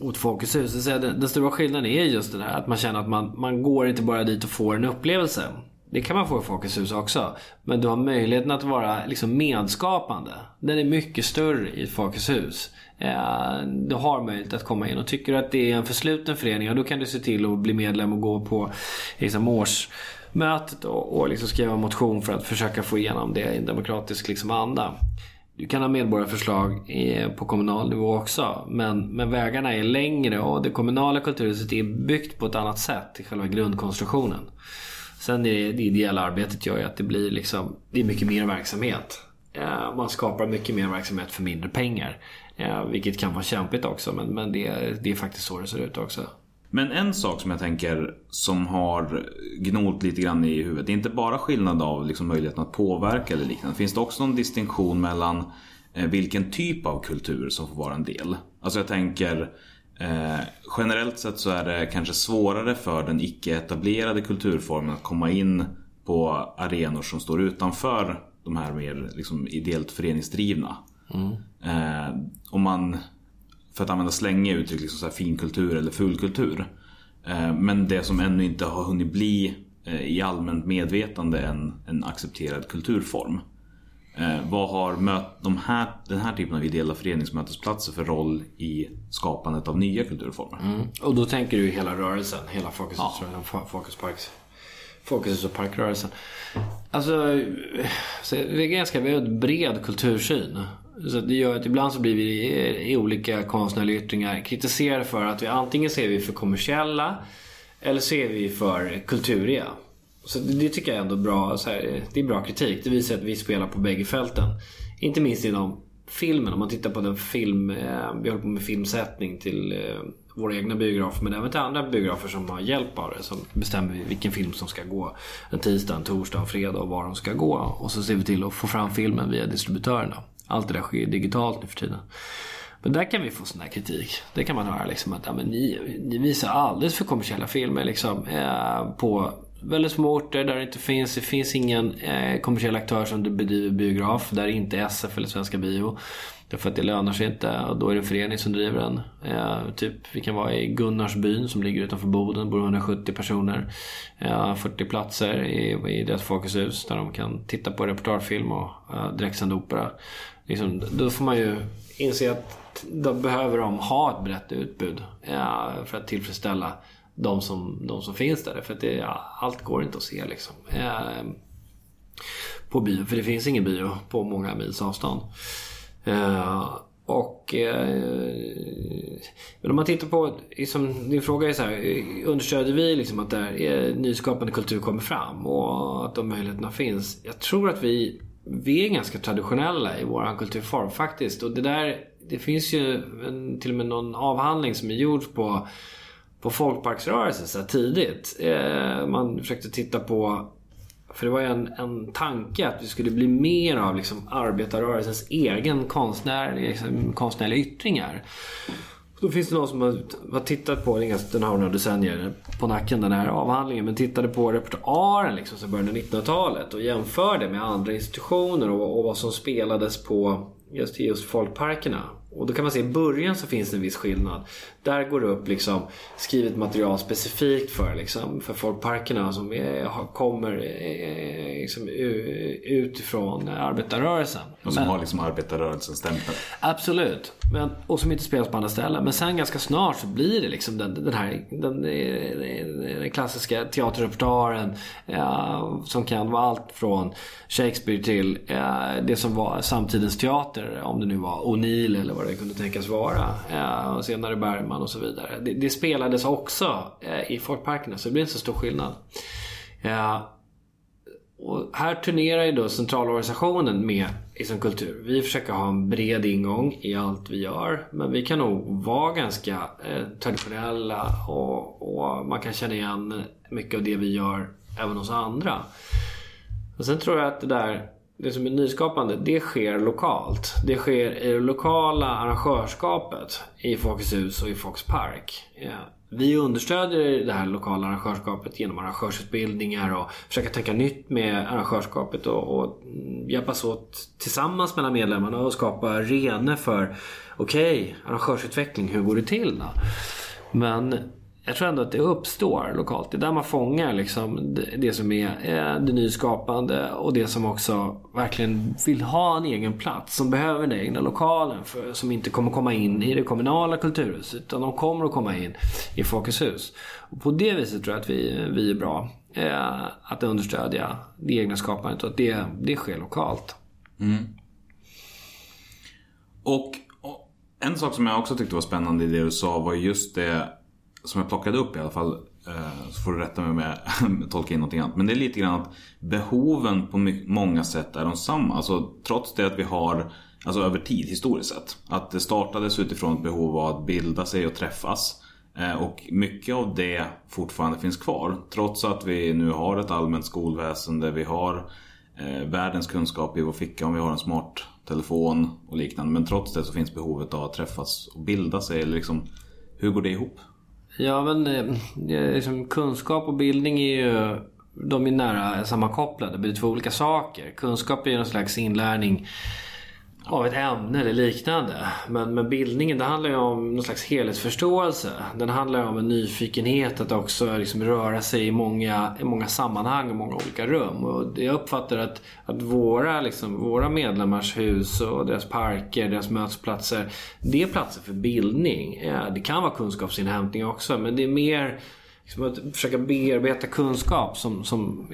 åt Folkets hus. Så säga, den, den stora skillnaden är just det här att man känner att man, man går inte bara dit och får en upplevelse. Det kan man få i Folkets hus också. Men du har möjligheten att vara liksom medskapande. Den är mycket större i ett Folkets hus. Eh, Du har möjlighet att komma in och tycker du att det är en försluten förening, ja, då kan du se till att bli medlem och gå på liksom, årsmötet och, och liksom skriva en motion för att försöka få igenom det i en demokratisk liksom, anda. Du kan ha medborgarförslag eh, på kommunal nivå också. Men, men vägarna är längre och det kommunala kulturhuset är byggt på ett annat sätt i själva grundkonstruktionen. Sen är det, det ideella arbetet gör ju att det blir liksom, det är mycket mer verksamhet. Eh, man skapar mycket mer verksamhet för mindre pengar. Eh, vilket kan vara kämpigt också men, men det, det är faktiskt så det ser ut också. Men en sak som jag tänker som har gnort lite grann i huvudet. Det är inte bara skillnad av liksom möjligheten att påverka eller liknande. Finns det också någon distinktion mellan eh, vilken typ av kultur som får vara en del? Alltså jag tänker eh, generellt sett så är det kanske svårare för den icke etablerade kulturformen att komma in på arenor som står utanför de här mer liksom, ideellt föreningsdrivna. Eh, om man för att använda slängiga uttryck, liksom så här finkultur eller fulkultur. Eh, Men det som ännu inte har hunnit bli eh, i allmänt medvetande en, en accepterad kulturform. Eh, Vad har möt, de här, den här typen av ideella föreningsmötesplatser för roll i skapandet av nya kulturformer? Och då tänker du hela rörelsen, hela Folkets ja. Folkets Parks. Folkets och parkrörelsen. Alltså, så det är ganska bred kultursyn. Så det gör att ibland så blir vi i, olika konstnärliga yttringar kritiserade för att vi antingen ser vi för kommersiella eller så är vi för kulturiga. Så det, det tycker jag ändå är bra. Så här, det är bra kritik. Det visar att vi spelar på bägge fälten. Inte minst inom filmen. Om man tittar på den film... Eh, vi håller på med filmsättning till eh, våra egna biografer. Men även till andra biografer som har hjälp av det. Som bestämmer vilken film som ska gå en tisdag, en torsdag, en fredag och var de ska gå. Och så ser vi till att få fram filmen via distributörerna. Allt det där sker digitalt nu för tiden. Men där kan vi få sån här kritik. Det kan man höra liksom att ja, men ni, ni visar alldeles för kommersiella filmer liksom, eh, på väldigt små orter där det inte finns, det finns ingen eh, kommersiell aktör som bedriver biograf. Där är inte SF eller Svenska Bio. Därför att det lönar sig inte och då är det en förening som driver den. Eh, typ, vi kan vara i Gunnarsbyn som ligger utanför Boden. bor 170 personer. Eh, 40 platser i, i deras Folkets hus där de kan titta på repertoarfilm och eh, direktsänd opera. Liksom, då får man ju inse att då behöver de ha ett brett utbud ja, för att tillfredsställa de som, de som finns där. För att det, ja, allt går inte att se liksom. Ja, på bio, för det finns ingen bio på många mils avstånd. Eh, och eh, men om man tittar på, liksom, din fråga är så här, understödjer vi liksom att där eh, nyskapande kultur kommer fram och att de möjligheterna finns? Jag tror att vi, vi är ganska traditionella i vår kulturform faktiskt. Och det där, det finns ju en, till och med någon avhandling som är gjord på på folkparksrörelsen så här tidigt. Eh, man försökte titta på för det var ju en, en tanke att vi skulle bli mer av liksom arbetarrörelsens egen konstnär, liksom, konstnärliga yttringar. Då finns det någon som har, tittat på, den har några decennier på nacken den här avhandlingen, men tittade på repertoaren liksom början av 1900-talet och jämförde med andra institutioner och, och vad som spelades på just, just folkparkerna. Och då kan man se i början så finns det en viss skillnad. Där går det upp liksom skrivet material specifikt för, liksom, för folkparkerna som är, kommer liksom, utifrån arbetarrörelsen. Och som Men, har liksom arbetarrörelsens stämpel. Absolut. Men, och som inte spelas på andra ställen. Men sen ganska snart så blir det liksom den, den här den, den klassiska teaterrepertoaren. Eh, som kan vara allt från Shakespeare till eh, det som var samtidens teater. Om det nu var O'Neill eller vad det kunde tänkas vara. Eh, och senare Bergman och så vidare. Det, det spelades också eh, i folkparkerna så det blir inte så stor skillnad. Eh, och här turnerar ju då centralorganisationen med liksom kultur. Vi försöker ha en bred ingång i allt vi gör. Men vi kan nog vara ganska eh, traditionella och, och, man kan känna igen mycket av det vi gör även hos andra. Och sen tror jag att det där det som är nyskapande, det sker lokalt. Det sker i det lokala arrangörskapet i Folkets hus och i Folkets park. Vi understödjer det här lokala arrangörskapet genom arrangörsutbildningar och försöka tänka nytt med arrangörskapet och, och hjälpas åt tillsammans mellan medlemmarna och skapa arenor för okej, okay, arrangörsutveckling, hur går det till då? Men jag tror ändå att det uppstår lokalt. Det är där man fångar liksom det som är eh, det nyskapande och det som också verkligen vill ha en egen plats. Som behöver den egna lokalen. För, som inte kommer komma in i det kommunala kulturhuset. Utan de kommer att komma in i Folkets hus. Och på det viset tror jag att vi, vi är bra. Eh, att understödja det egna skapandet och att det, det sker lokalt. Mm. Och, och en sak som jag också tyckte var spännande i det du sa var just det som jag plockade upp i alla fall, eh, så får du rätta mig om jag tolkar in någonting annat. Men det är lite grann att behoven på många sätt är de samma. Alltså trots det att vi har, alltså över tid historiskt sett. Att det startades utifrån ett behov av att bilda sig och träffas. Eh, och mycket av det fortfarande finns kvar. Trots att vi nu har ett allmänt skolväsende, vi har eh, världens kunskap i vår ficka om vi har en smart telefon och liknande. Men trots det så finns behovet av att träffas och bilda sig. Eller liksom, hur går det ihop? Ja men eh, liksom, kunskap och bildning är ju de är nära sammankopplade. Det är två olika saker. Kunskap är ju någon slags inlärning av ett ämne eller liknande. Men, men bildningen det handlar ju om någon slags helhetsförståelse. Den handlar om en nyfikenhet att också liksom röra sig i många, i många sammanhang och många olika rum. Och jag uppfattar att, att våra, liksom, våra medlemmars hus och deras parker, deras mötesplatser. Det är platser för bildning. Det kan vara kunskapsinhämtning också men det är mer liksom att försöka bearbeta kunskap som, som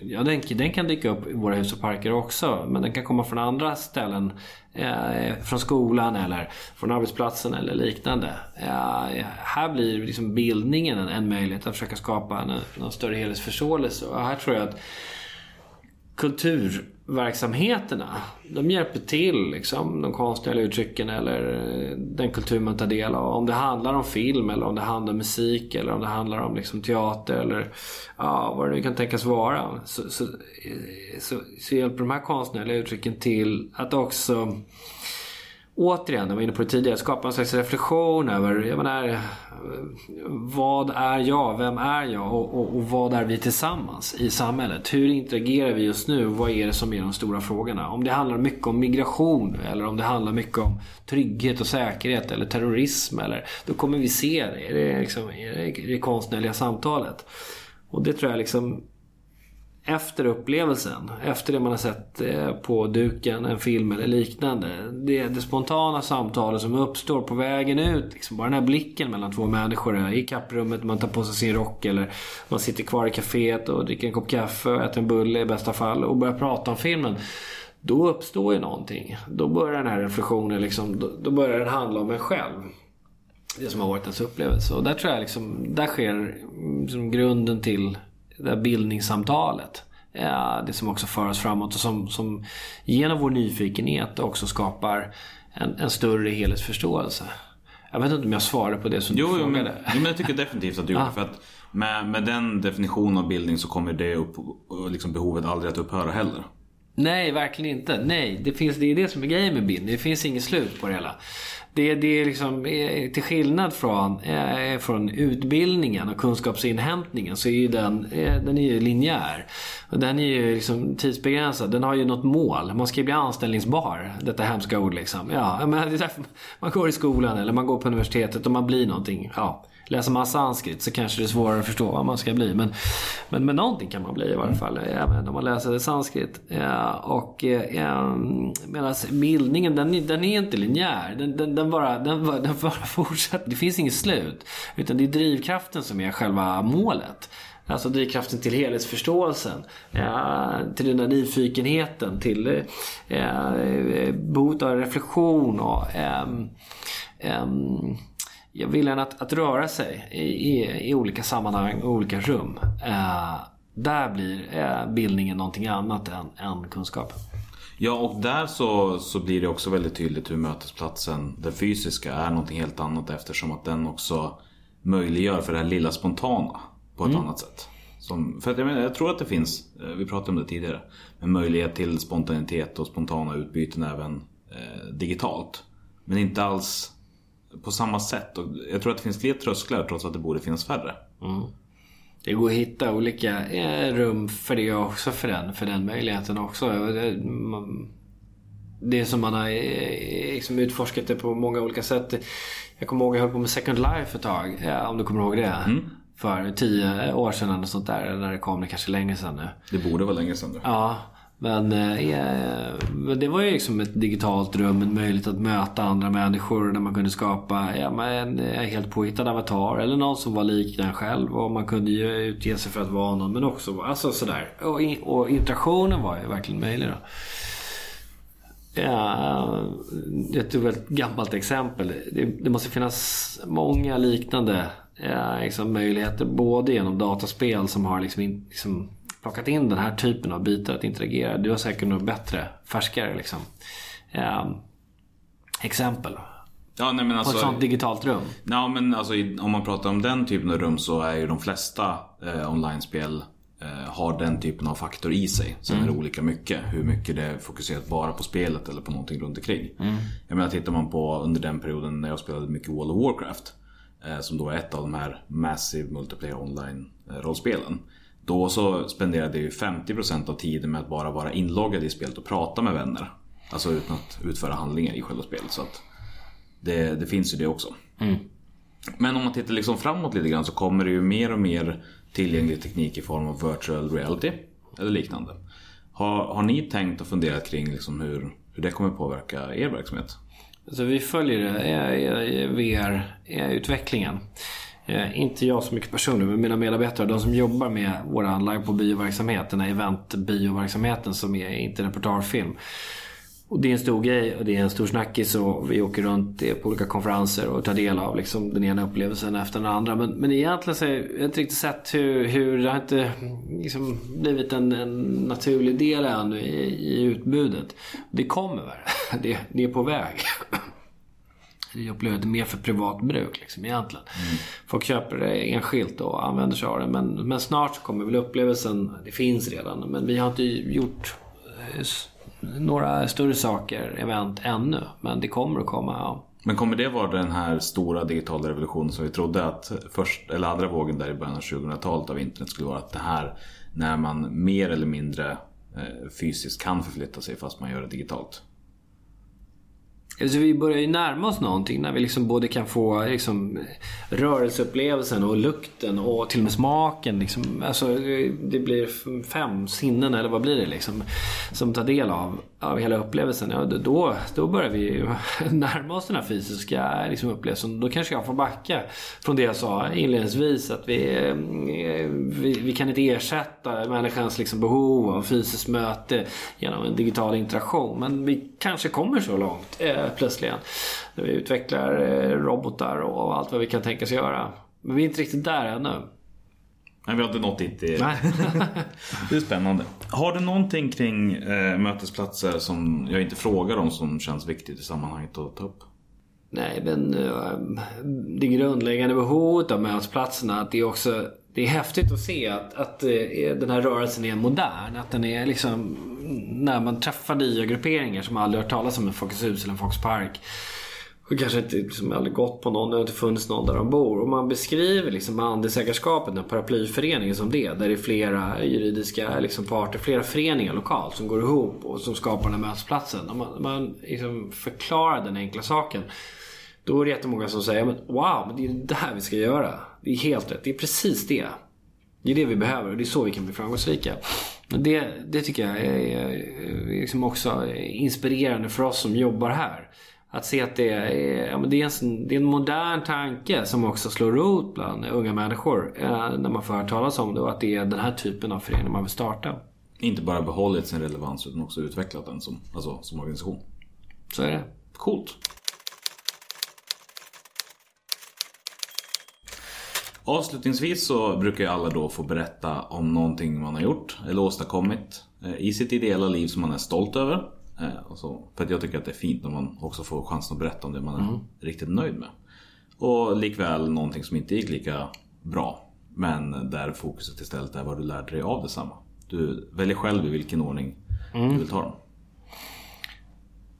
ja, den, den, kan dyka upp i våra hus och parker också. Men den kan komma från andra ställen. Eh, från skolan eller från arbetsplatsen eller liknande. Eh, här blir liksom bildningen en, en möjlighet att försöka skapa en, en större helhetsförståelse. Och här tror jag att kultur verksamheterna. De hjälper till liksom, de konstnärliga uttrycken eller eh, den kultur man tar del av. Om det handlar om film eller om det handlar om musik eller om det handlar om liksom, teater eller ja, vad det nu kan tänkas vara. Så, så, eh, så, så hjälper de här konstnärliga uttrycken till att också återigen, jag var inne på det tidigare, skapa en slags reflektion över, jag menar, vad är jag, vem är jag och, och, och, vad är vi tillsammans i samhället? Hur interagerar vi just nu? Vad är det som är de stora frågorna? Om det handlar mycket om migration eller om det handlar mycket om trygghet och säkerhet eller terrorism eller då kommer vi se det i det, liksom, det, det konstnärliga samtalet. Och det tror jag liksom efter upplevelsen, efter det man har sett eh, på duken, en film eller liknande. Det, det spontana samtalet som uppstår på vägen ut. Liksom bara den här blicken mellan två människor eh, i kapprummet, man tar på sig sin rock eller man sitter kvar i kaféet och dricker en kopp kaffe och äter en bulle i bästa fall och börjar prata om filmen. Då uppstår ju någonting. Då börjar den här reflektionen liksom, då, då börjar den handla om en själv. Det som har varit ens upplevelse. Och där tror jag liksom, där sker mm, liksom grunden till det här bildningssamtalet. Det som också för oss framåt och som, som genom vår nyfikenhet också skapar en, en större helhetsförståelse. Jag vet inte om jag svarar på det som jo, du frågade. Men, jo, men jag tycker definitivt att du gjorde Ah. För att med, med den definitionen av bildning så kommer det upp, liksom behovet aldrig att upphöra heller. Nej, verkligen inte. Nej, det, finns, det är det som är grejen med bildning. Det finns inget slut på det hela. Det, det är liksom, eh, till skillnad från, eh, från utbildningen och kunskapsinhämtningen så är ju den, eh, den är ju linjär. Och den är ju liksom tidsbegränsad. Den har ju något mål. Man ska ju bli anställningsbar. Detta hemska ord liksom. Ja, men det är man går i skolan eller man går på universitetet och man blir någonting. Ja. Läser man sanskrit så kanske det är svårare att förstå vad man ska bli. Men, men, men någonting kan man bli i varje fall. Även om man läser sanskrit. Ja, och eh, ehm, medan bildningen den, den är inte linjär. Den, den, den, bara, den, den bara fortsätter. Det finns inget slut. Utan det är drivkraften som är själva målet. Alltså drivkraften till helhetsförståelsen. Eh, till den där nyfikenheten. Till eh, behovet av reflektion och ehm, ehm, jag vill att, att röra sig i, i, i olika sammanhang och olika rum. Eh, där blir eh, bildningen någonting annat än, än kunskap. Ja, och där så, så blir det också väldigt tydligt hur mötesplatsen, den fysiska, är någonting helt annat eftersom att den också möjliggör för det här lilla spontana på ett annat sätt. Som, för att jag, menar, jag tror att det finns, eh, vi pratade om det tidigare, en möjlighet till spontanitet och spontana utbyten även eh, digitalt. Men inte alls på samma sätt. Och jag tror att det finns fler trösklar trots att det borde finnas färre. Det går att hitta olika eh, rum för det också, för den, för den möjligheten också. Det, är som man har eh, liksom utforskat det på många olika sätt. Jag kommer ihåg att jag höll på med Second Life ett tag. Ja, om du kommer ihåg det. För tio år sedan eller sånt där. När det kom, det kanske är länge sedan nu. Det borde vara länge sedan nu. Ja, men, eh, men det var ju liksom ett digitalt rum, en möjlighet att möta andra människor där man kunde skapa ja, en eh, helt påhittad avatar eller någon som var lik den själv och man kunde ju utge sig för att vara någon men också alltså sådär. Och, och interaktionen var ju verkligen möjlig då. Ja, jag tog ett gammalt exempel. Det, det måste finnas många liknande ja, liksom möjligheter. Både genom dataspel som har liksom liksom plockat in den här typen av bitar att interagera. Du har säkert något bättre, färskare liksom. Ja, exempel. Ja, nej, men På alltså, ett sånt digitalt rum. Ja, men alltså, om man pratar om den typen av rum så är ju de flesta eh, online-spel eh, har den typen av faktor i sig. Sen är det olika mycket. Hur mycket det är fokuserat bara på spelet eller på någonting runt omkring. Jag menar, tittar man på under den perioden när jag spelade mycket World of Warcraft. Eh, som då är ett av de här Massive Multiplayer Online-rollspelen. Då så spenderade jag ju 50% av tiden med att bara vara inloggad i spelet och prata med vänner. Alltså utan att utföra handlingar i själva spelet. Så att det, det finns ju det också. Men om man tittar liksom framåt lite grann så kommer det ju mer och mer tillgänglig teknik i form av virtual reality eller liknande. Har, har ni tänkt och funderat kring liksom hur, hur det kommer påverka er verksamhet? Så vi följer eh, VR-utvecklingen. Eh, Inte jag så mycket personligen, men mina medarbetare, de som jobbar med våra live på bioverksamhet, den här event-bioverksamheten som är inte reportagefilm. Och det är en stor grej och det är en stor snackis och vi åker runt på olika konferenser och tar del av liksom den ena upplevelsen efter den andra. Men, men egentligen så har jag inte riktigt sett hur, hur det har inte liksom blivit en, en naturlig del ännu i, i utbudet. Det kommer. Det, det är på väg. Jag det mer för privat bruk liksom, egentligen. Mm. Folk köper det enskilt och använder sig av det. Men, men snart kommer väl upplevelsen, det finns redan, men vi har inte gjort eh, några större saker, event ännu. Men det kommer att komma. Ja. Men kommer det vara den här stora digitala revolutionen som vi trodde att först, eller andra vågen där i början av 2000-talet av internet skulle vara att det här när man mer eller mindre eh, fysiskt kan förflytta sig fast man gör det digitalt? Alltså vi börjar ju närma oss någonting när vi liksom både kan få liksom, rörelseupplevelsen och lukten och till och med smaken. Liksom. Alltså, det blir fem sinnen eller vad blir det liksom. Som tar del av, av hela upplevelsen. Ja, då, då börjar vi närma oss den här fysiska liksom, upplevelsen. Då kanske jag får backa från det jag sa inledningsvis. Att vi, mm, vi, vi kan inte ersätta människans liksom, behov av fysiskt möte genom en digital interaktion. Men vi kanske kommer så långt. Eh, plötsligen. När vi utvecklar eh, robotar och allt vad vi kan tänkas göra. Men vi är inte riktigt där ännu. Nej, vi inte nått dit. Det är, det är spännande. Har du någonting kring eh, mötesplatser som jag inte frågar om som känns viktigt i sammanhanget att ta upp? Nej, men uh, det grundläggande behovet av mötesplatserna att det är också det är häftigt att se att, att uh, den här rörelsen är modern. Att den är liksom när man träffar nya grupperingar som aldrig hört talas om en Folkets hus eller en Folkets park. Och kanske inte liksom aldrig gått på någon, det har inte funnits någon där de bor. Och man beskriver liksom andelsägarskapet, den paraplyföreningen som det. Där det är flera juridiska liksom parter, flera föreningar lokalt som går ihop och som skapar den här mötesplatsen. Om man, man liksom förklarar den enkla saken. Då är det jättemånga som säger men wow, men det är det här vi ska göra. Det är helt rätt, det är precis det. Det är det vi behöver och det är så vi kan bli framgångsrika. Det, det tycker jag är liksom också inspirerande för oss som jobbar här. Att se att det är, det, är en, det är en modern tanke som också slår rot bland unga människor. Eh, när man får höra talas om det och att det är den här typen av förening man vill starta. Inte bara behållit sin relevans utan också utvecklat den som, alltså, som organisation. Så är det. Coolt. Avslutningsvis så brukar ju alla då få berätta om någonting man har gjort eller åstadkommit eh, i sitt ideella liv som man är stolt över. Eh, så, för att jag tycker att det är fint när man också får chansen att berätta om det man är mm. riktigt nöjd med. Och likväl någonting som inte gick lika bra. Men där fokuset istället är vad du lärde dig av detsamma. Du väljer själv i vilken ordning mm. du vill ta dem.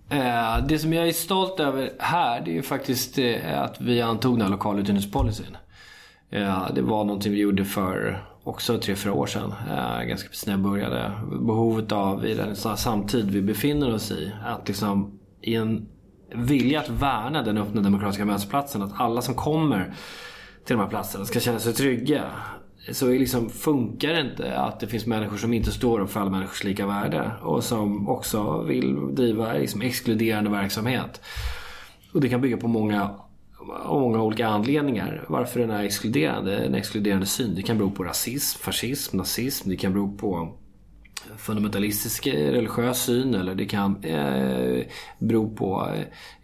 Eh, det som jag är stolt över här det är faktiskt att vi antog den här lokaluthyrningspolicyn. Det var någonting vi gjorde för också tre, fyra år sedan. Eh, ganska precis när jag började. Behovet av, i den samtid vi befinner oss i, att liksom i en vilja att värna den öppna demokratiska mötesplatsen. Att alla som kommer till de här platserna ska känna sig trygga. Så liksom funkar det inte att det finns människor som inte står upp för alla människors lika värde. Och som också vill driva liksom exkluderande verksamhet. Och det kan bygga på många av många olika anledningar varför den är exkluderande. En exkluderande syn. Det kan bero på rasism, fascism, nazism. Det kan bero på fundamentalistisk religiös syn eller det kan eh, bero på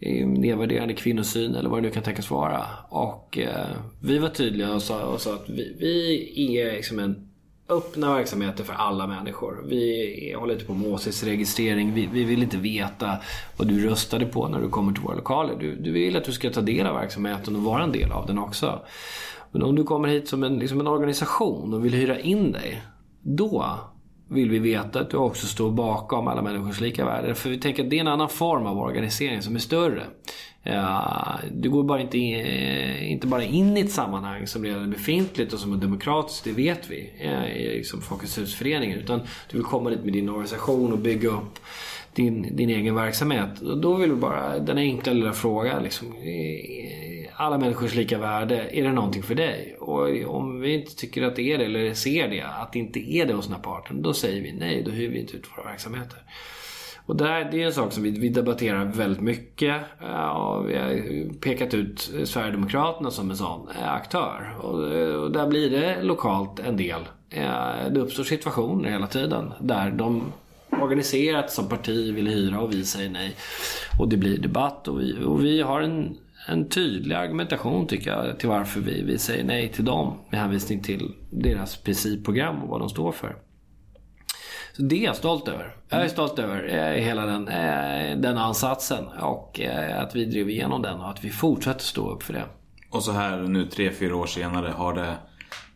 eh, nedvärderande kvinnosyn eller vad det nu kan tänkas vara. Och eh, vi var tydliga och sa, och sa att vi, vi är liksom en öppna verksamheter för alla människor. Vi håller inte på med åsiktsregistrering. Vi, vi, vill inte veta vad du röstade på när du kommer till våra lokaler. Du, du vill att du ska ta del av verksamheten och vara en del av den också. Men om du kommer hit som en, liksom en organisation och vill hyra in dig. Då vill vi veta att du också står bakom alla människors lika värde. För vi tänker att det är en annan form av organisering som är större. Du går bara inte, in, eh, inte bara in i ett sammanhang som redan är befintligt och som är demokratiskt, det vet vi eh, i liksom Folkets husföreningen. Utan du vill komma dit med din organisation och bygga upp din, din egen verksamhet. Då vill vi bara, den enkla lilla frågan liksom, eh, alla människors lika värde, är det någonting för dig? Och om vi inte tycker att det är det, eller ser det, att det inte är det hos den här parten, då säger vi nej, då hyr vi inte ut våra verksamheter. Och där, det är en sak som vi, vi debatterar väldigt mycket. Eh, ja, vi har pekat ut Sverigedemokraterna som en sån eh, aktör. Och, eh, och där blir det lokalt en del. Det uppstår situationer hela tiden där de organiserat som parti vill hyra och vi säger nej. Och det blir debatt och vi, och vi har en, en tydlig argumentation tycker jag till varför vi, vi säger nej till dem med hänvisning till deras principprogram och vad de står för. Så det är jag stolt över. Jag är stolt över eh, hela den, eh, den ansatsen och eh, att vi drev igenom den och att vi fortsätter stå upp för det. Och så här nu tre, fyra år senare har det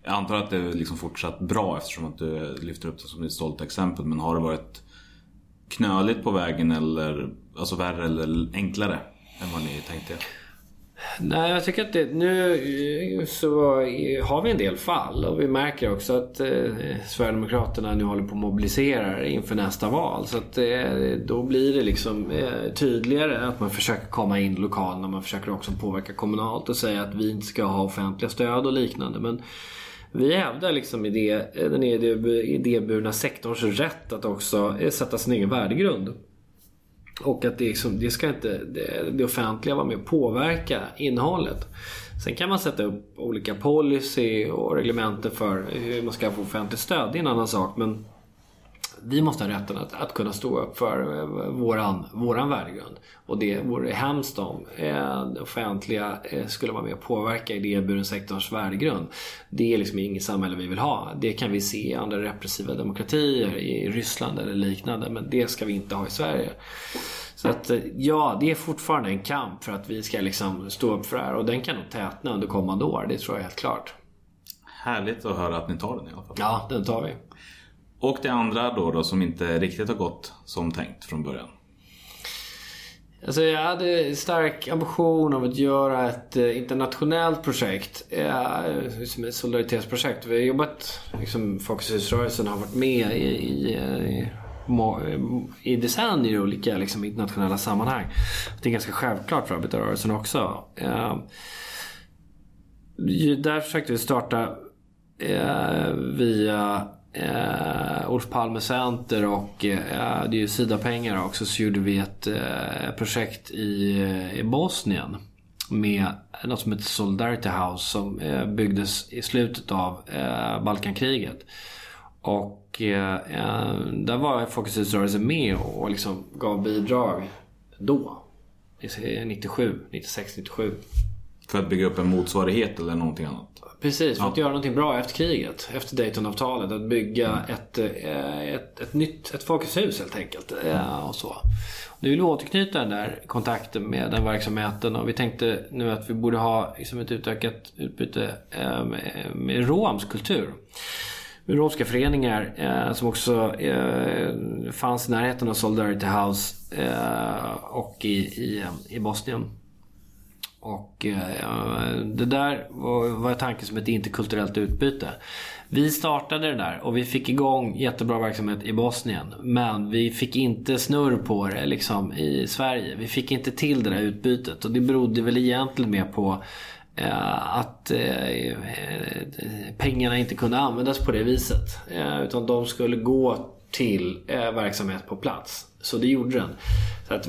jag antar att det är liksom fortsatt bra eftersom att du lyfter upp det som ett stolt exempel. Men har det varit knöligt på vägen eller alltså värre eller enklare än vad ni tänkte? Nej, jag tycker att det, nu eh, så har vi en del fall och vi märker också att eh, Sverigedemokraterna nu håller på att mobilisera inför nästa val. Så att eh, då blir det liksom eh, tydligare att man försöker komma in lokalt och man försöker också påverka kommunalt och säga att vi inte ska ha offentliga stöd och liknande. Men vi hävdar liksom eh, idé, den idéburna sektorns rätt att också eh, sätta sin egen värdegrund. Och att det, liksom, det ska inte det, det offentliga vara med och påverka innehållet. Sen kan man sätta upp olika policy och reglementer för hur man ska få offentligt stöd. Det är en annan sak. Men vi måste ha rätten att, att kunna stå upp för eh, våran, våran värdegrund. Och det vore hemskt om eh, det offentliga eh, skulle vara med och påverka idéburen sektorns värdegrund. Det är liksom inget samhälle vi vill ha. Det kan vi se i andra repressiva demokratier, i Ryssland eller liknande. Men det ska vi inte ha i Sverige. Så att ja, det är fortfarande en kamp för att vi ska liksom stå upp för det här. Och den kan nog tätna under kommande år, det tror jag helt klart. Härligt att höra att ni tar den i alla fall. Ja, den tar vi. Och det andra då, då som inte riktigt har gått som tänkt från början? Alltså jag hade stark ambition av att göra ett eh, internationellt projekt. Eh, som ett solidaritetsprojekt. Vi har jobbat, liksom Folkets har varit med i, i, i, i decennier i olika liksom, internationella sammanhang. Det är ganska självklart för arbetarrörelsen också. Eh, där försökte vi starta via eh, Olof Palme Center och eh, det är ju Sida-pengar också så gjorde vi ett eh, projekt i, eh, i Bosnien med något som heter Solidarity House som eh, byggdes i slutet av eh, Balkankriget. Och eh, eh där var Folkets husrörelse med och liksom gav bidrag då. 97, 96, 97. För att bygga upp en motsvarighet eller någonting annat? Precis, för ja. att göra någonting bra efter kriget. Efter Daytonavtalet. Att bygga mm. ett, eh, ett, ett nytt ett Folkets hus helt enkelt. Mm. Och så. Nu vill vi återknyta den där kontakten med den verksamheten och vi tänkte nu att vi borde ha liksom ett utökat utbyte eh, med, romsk kultur. Med romska föreningar eh, som också eh, fanns i närheten av Solidarity House eh, och i, i, i Bosnien. Och eh, det där var, var tanken som ett interkulturellt utbyte. Vi startade det där och vi fick igång jättebra verksamhet i Bosnien. Men vi fick inte snurr på det liksom i Sverige. Vi fick inte till det där utbytet. Och det berodde väl egentligen mer på eh, att eh, pengarna inte kunde användas på det viset. Eh, utan de skulle gå till eh, verksamhet på plats. Så det gjorde den. Så att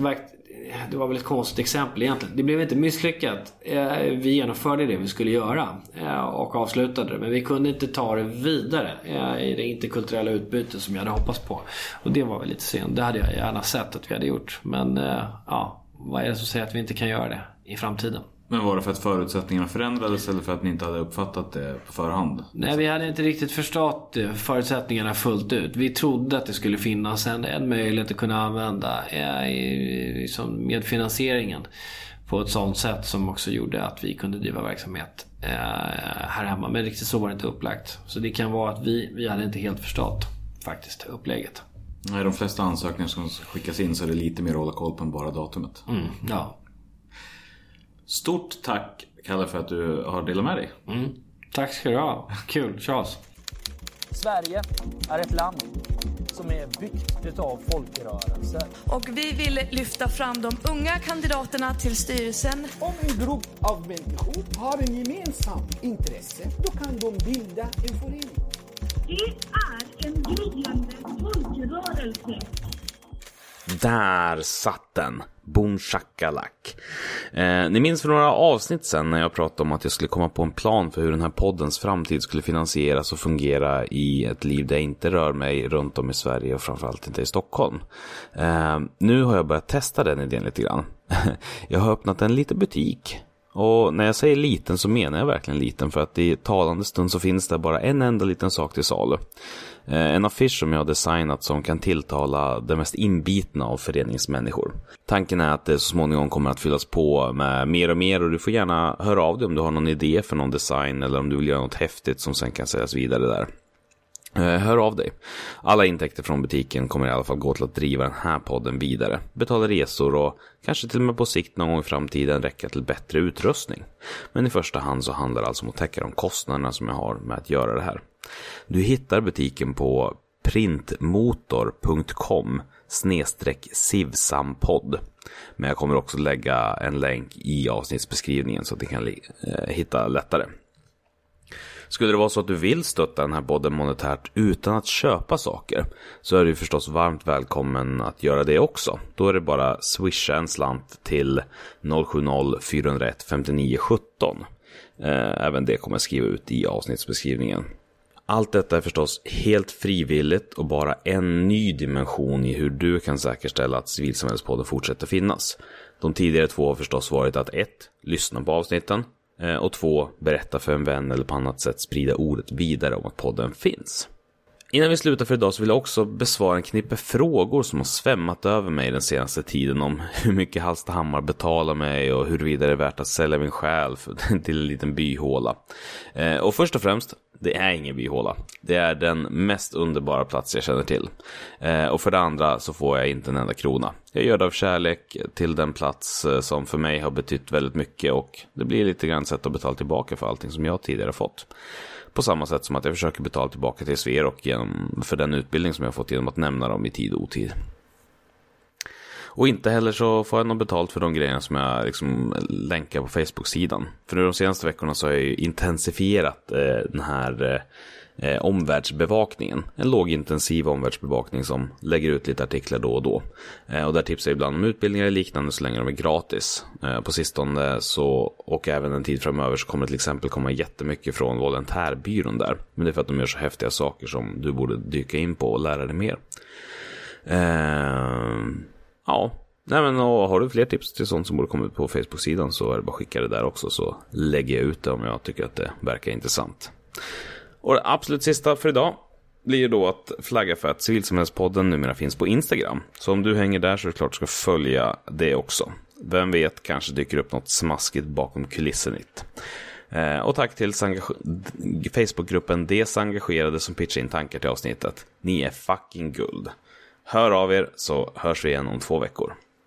det var väl ett konstigt exempel egentligen. Det blev inte misslyckat. Eh, vi genomförde det vi skulle göra eh, och avslutade det. Men vi kunde inte ta det vidare eh, i det interkulturella utbytet som jag hade hoppats på. Och det var väl lite synd. Det hade jag gärna sett att vi hade gjort. Men ja, vad är det som säger att vi inte kan göra det i framtiden? Men var det för att förutsättningarna förändrades eller för att ni inte hade uppfattat det på förhand? Nej, vi hade inte riktigt förstått förutsättningarna fullt ut. Vi trodde att det skulle finnas en, en möjlighet att kunna använda eh, liksom medfinansieringen på ett sånt sätt som också gjorde att vi kunde driva verksamhet eh, här hemma. Men riktigt så var det inte upplagt. Så det kan vara att vi, vi hade inte helt förstått faktiskt upplägget. Nej, de flesta ansökningar som skickas in så är det lite mer att hålla koll på än bara datumet. Mm, ja. Stort tack Kalle för att du har delat med dig. Mm. Tack ska du ha. Kul. Charles. Sverige är ett land som är byggt av folkrörelser. Och vi vill lyfta fram de unga kandidaterna till styrelsen. Om en grupp av människor har en gemensam intresse, då kan de bilda en förening. Det är en gryende folkrörelse. Där satt den! Boom shakalak. Eh, ni minns för några avsnitt sen när jag pratade om att jag skulle komma på en plan för hur den här poddens framtid skulle finansieras och fungera i ett liv där jag inte rör mig runt om i Sverige och framförallt inte i Stockholm. Eh, nu har jag börjat testa den idén lite grann. jag har öppnat en liten butik och när jag säger liten så menar jag verkligen liten för att i talande stund så finns det bara en enda liten sak till salu. Eh, en affisch som jag har designat som kan tilltala de mest inbitna av föreningsmänniskor. Tanken är att det så småningom kommer att fyllas på med mer och mer och du får gärna höra av dig om du har någon idé för någon design eller om du vill göra något häftigt som sen kan säljas vidare där. Eh, hör av dig. Alla intäkter från butiken kommer i alla fall gå till att driva den här podden vidare. Betala resor och kanske till och med på sikt någon gång i framtiden räcka till bättre utrustning. Men i första hand så handlar det alltså om att täcka de kostnaderna som jag har med att göra det här. Du hittar butiken på printmotor.com snedstreck sivsampodd. Men jag kommer också lägga en länk i avsnittsbeskrivningen så att ni kan eh, hitta lättare. Skulle det vara så att du vill stötta den här podden monetärt utan att köpa saker så är du förstås varmt välkommen att göra det också. Då är det bara swisha en slant till 070 401 59 17. Även det kommer jag skriva ut i avsnittsbeskrivningen. Allt detta är förstås helt frivilligt och bara en ny dimension i hur du kan säkerställa att Civilsamhällespodden fortsätter finnas. De tidigare två har förstås varit att 1. Lyssna på avsnitten eh, och 2. berätta för en vän eller på annat sätt sprida ordet vidare om att podden finns. Innan vi slutar för idag så vill jag också besvara en knippe frågor som har svämmat över mig den senaste tiden om hur mycket Hallstahammar betalar mig och huruvida det är värt att sälja min själ till en liten byhåla. Eh, och först och främst, det är ingen byhåla. Det är den mest underbara plats jag känner till. Eh, och för det andra så får jag inte en enda krona. Jag gör det av kärlek till den plats eh, som för mig har betytt väldigt mycket och det blir lite grann sätt att betala tillbaka för allting som jag tidigare fått. På samma sätt som att jag försöker betala tillbaka till Sver och genom, för den utbildning som jag fått genom att nämna dem i tid och otid. Och inte heller så får jag något betalt för de grejerna som jag liksom länkar på Facebook-sidan. För nu de senaste veckorna så har jag ju intensifierat eh, den här eh, Eh, omvärldsbevakningen. En lågintensiv omvärldsbevakning som lägger ut lite artiklar då och då. Eh, och där tipsar jag ibland om utbildningar och liknande så länge de är gratis. Eh, på sistone så, och även en tid framöver så kommer det till exempel komma jättemycket från volontärbyrån där. Men det är för att de gör så häftiga saker som du borde dyka in på och lära dig mer. Eh, Ja, Nej, men, och har du fler tips till sånt som borde komma ut på Facebook-sidan så är det bara att skicka det där också så lägger jag ut det om jag tycker att det verkar intressant. Och det absolut sista för idag blir då att flagga för att Civilsamhällespodden numera finns på Instagram. Så om du hänger där så är det klart du ska följa det också. Vem vet, kanske dyker upp något smaskigt bakom kulissen Eh, och tack till Facebookgruppen Desengagerade som pitchar in tankar till avsnittet. Ni är fucking guld. Hör av er så hörs vi igen om två veckor.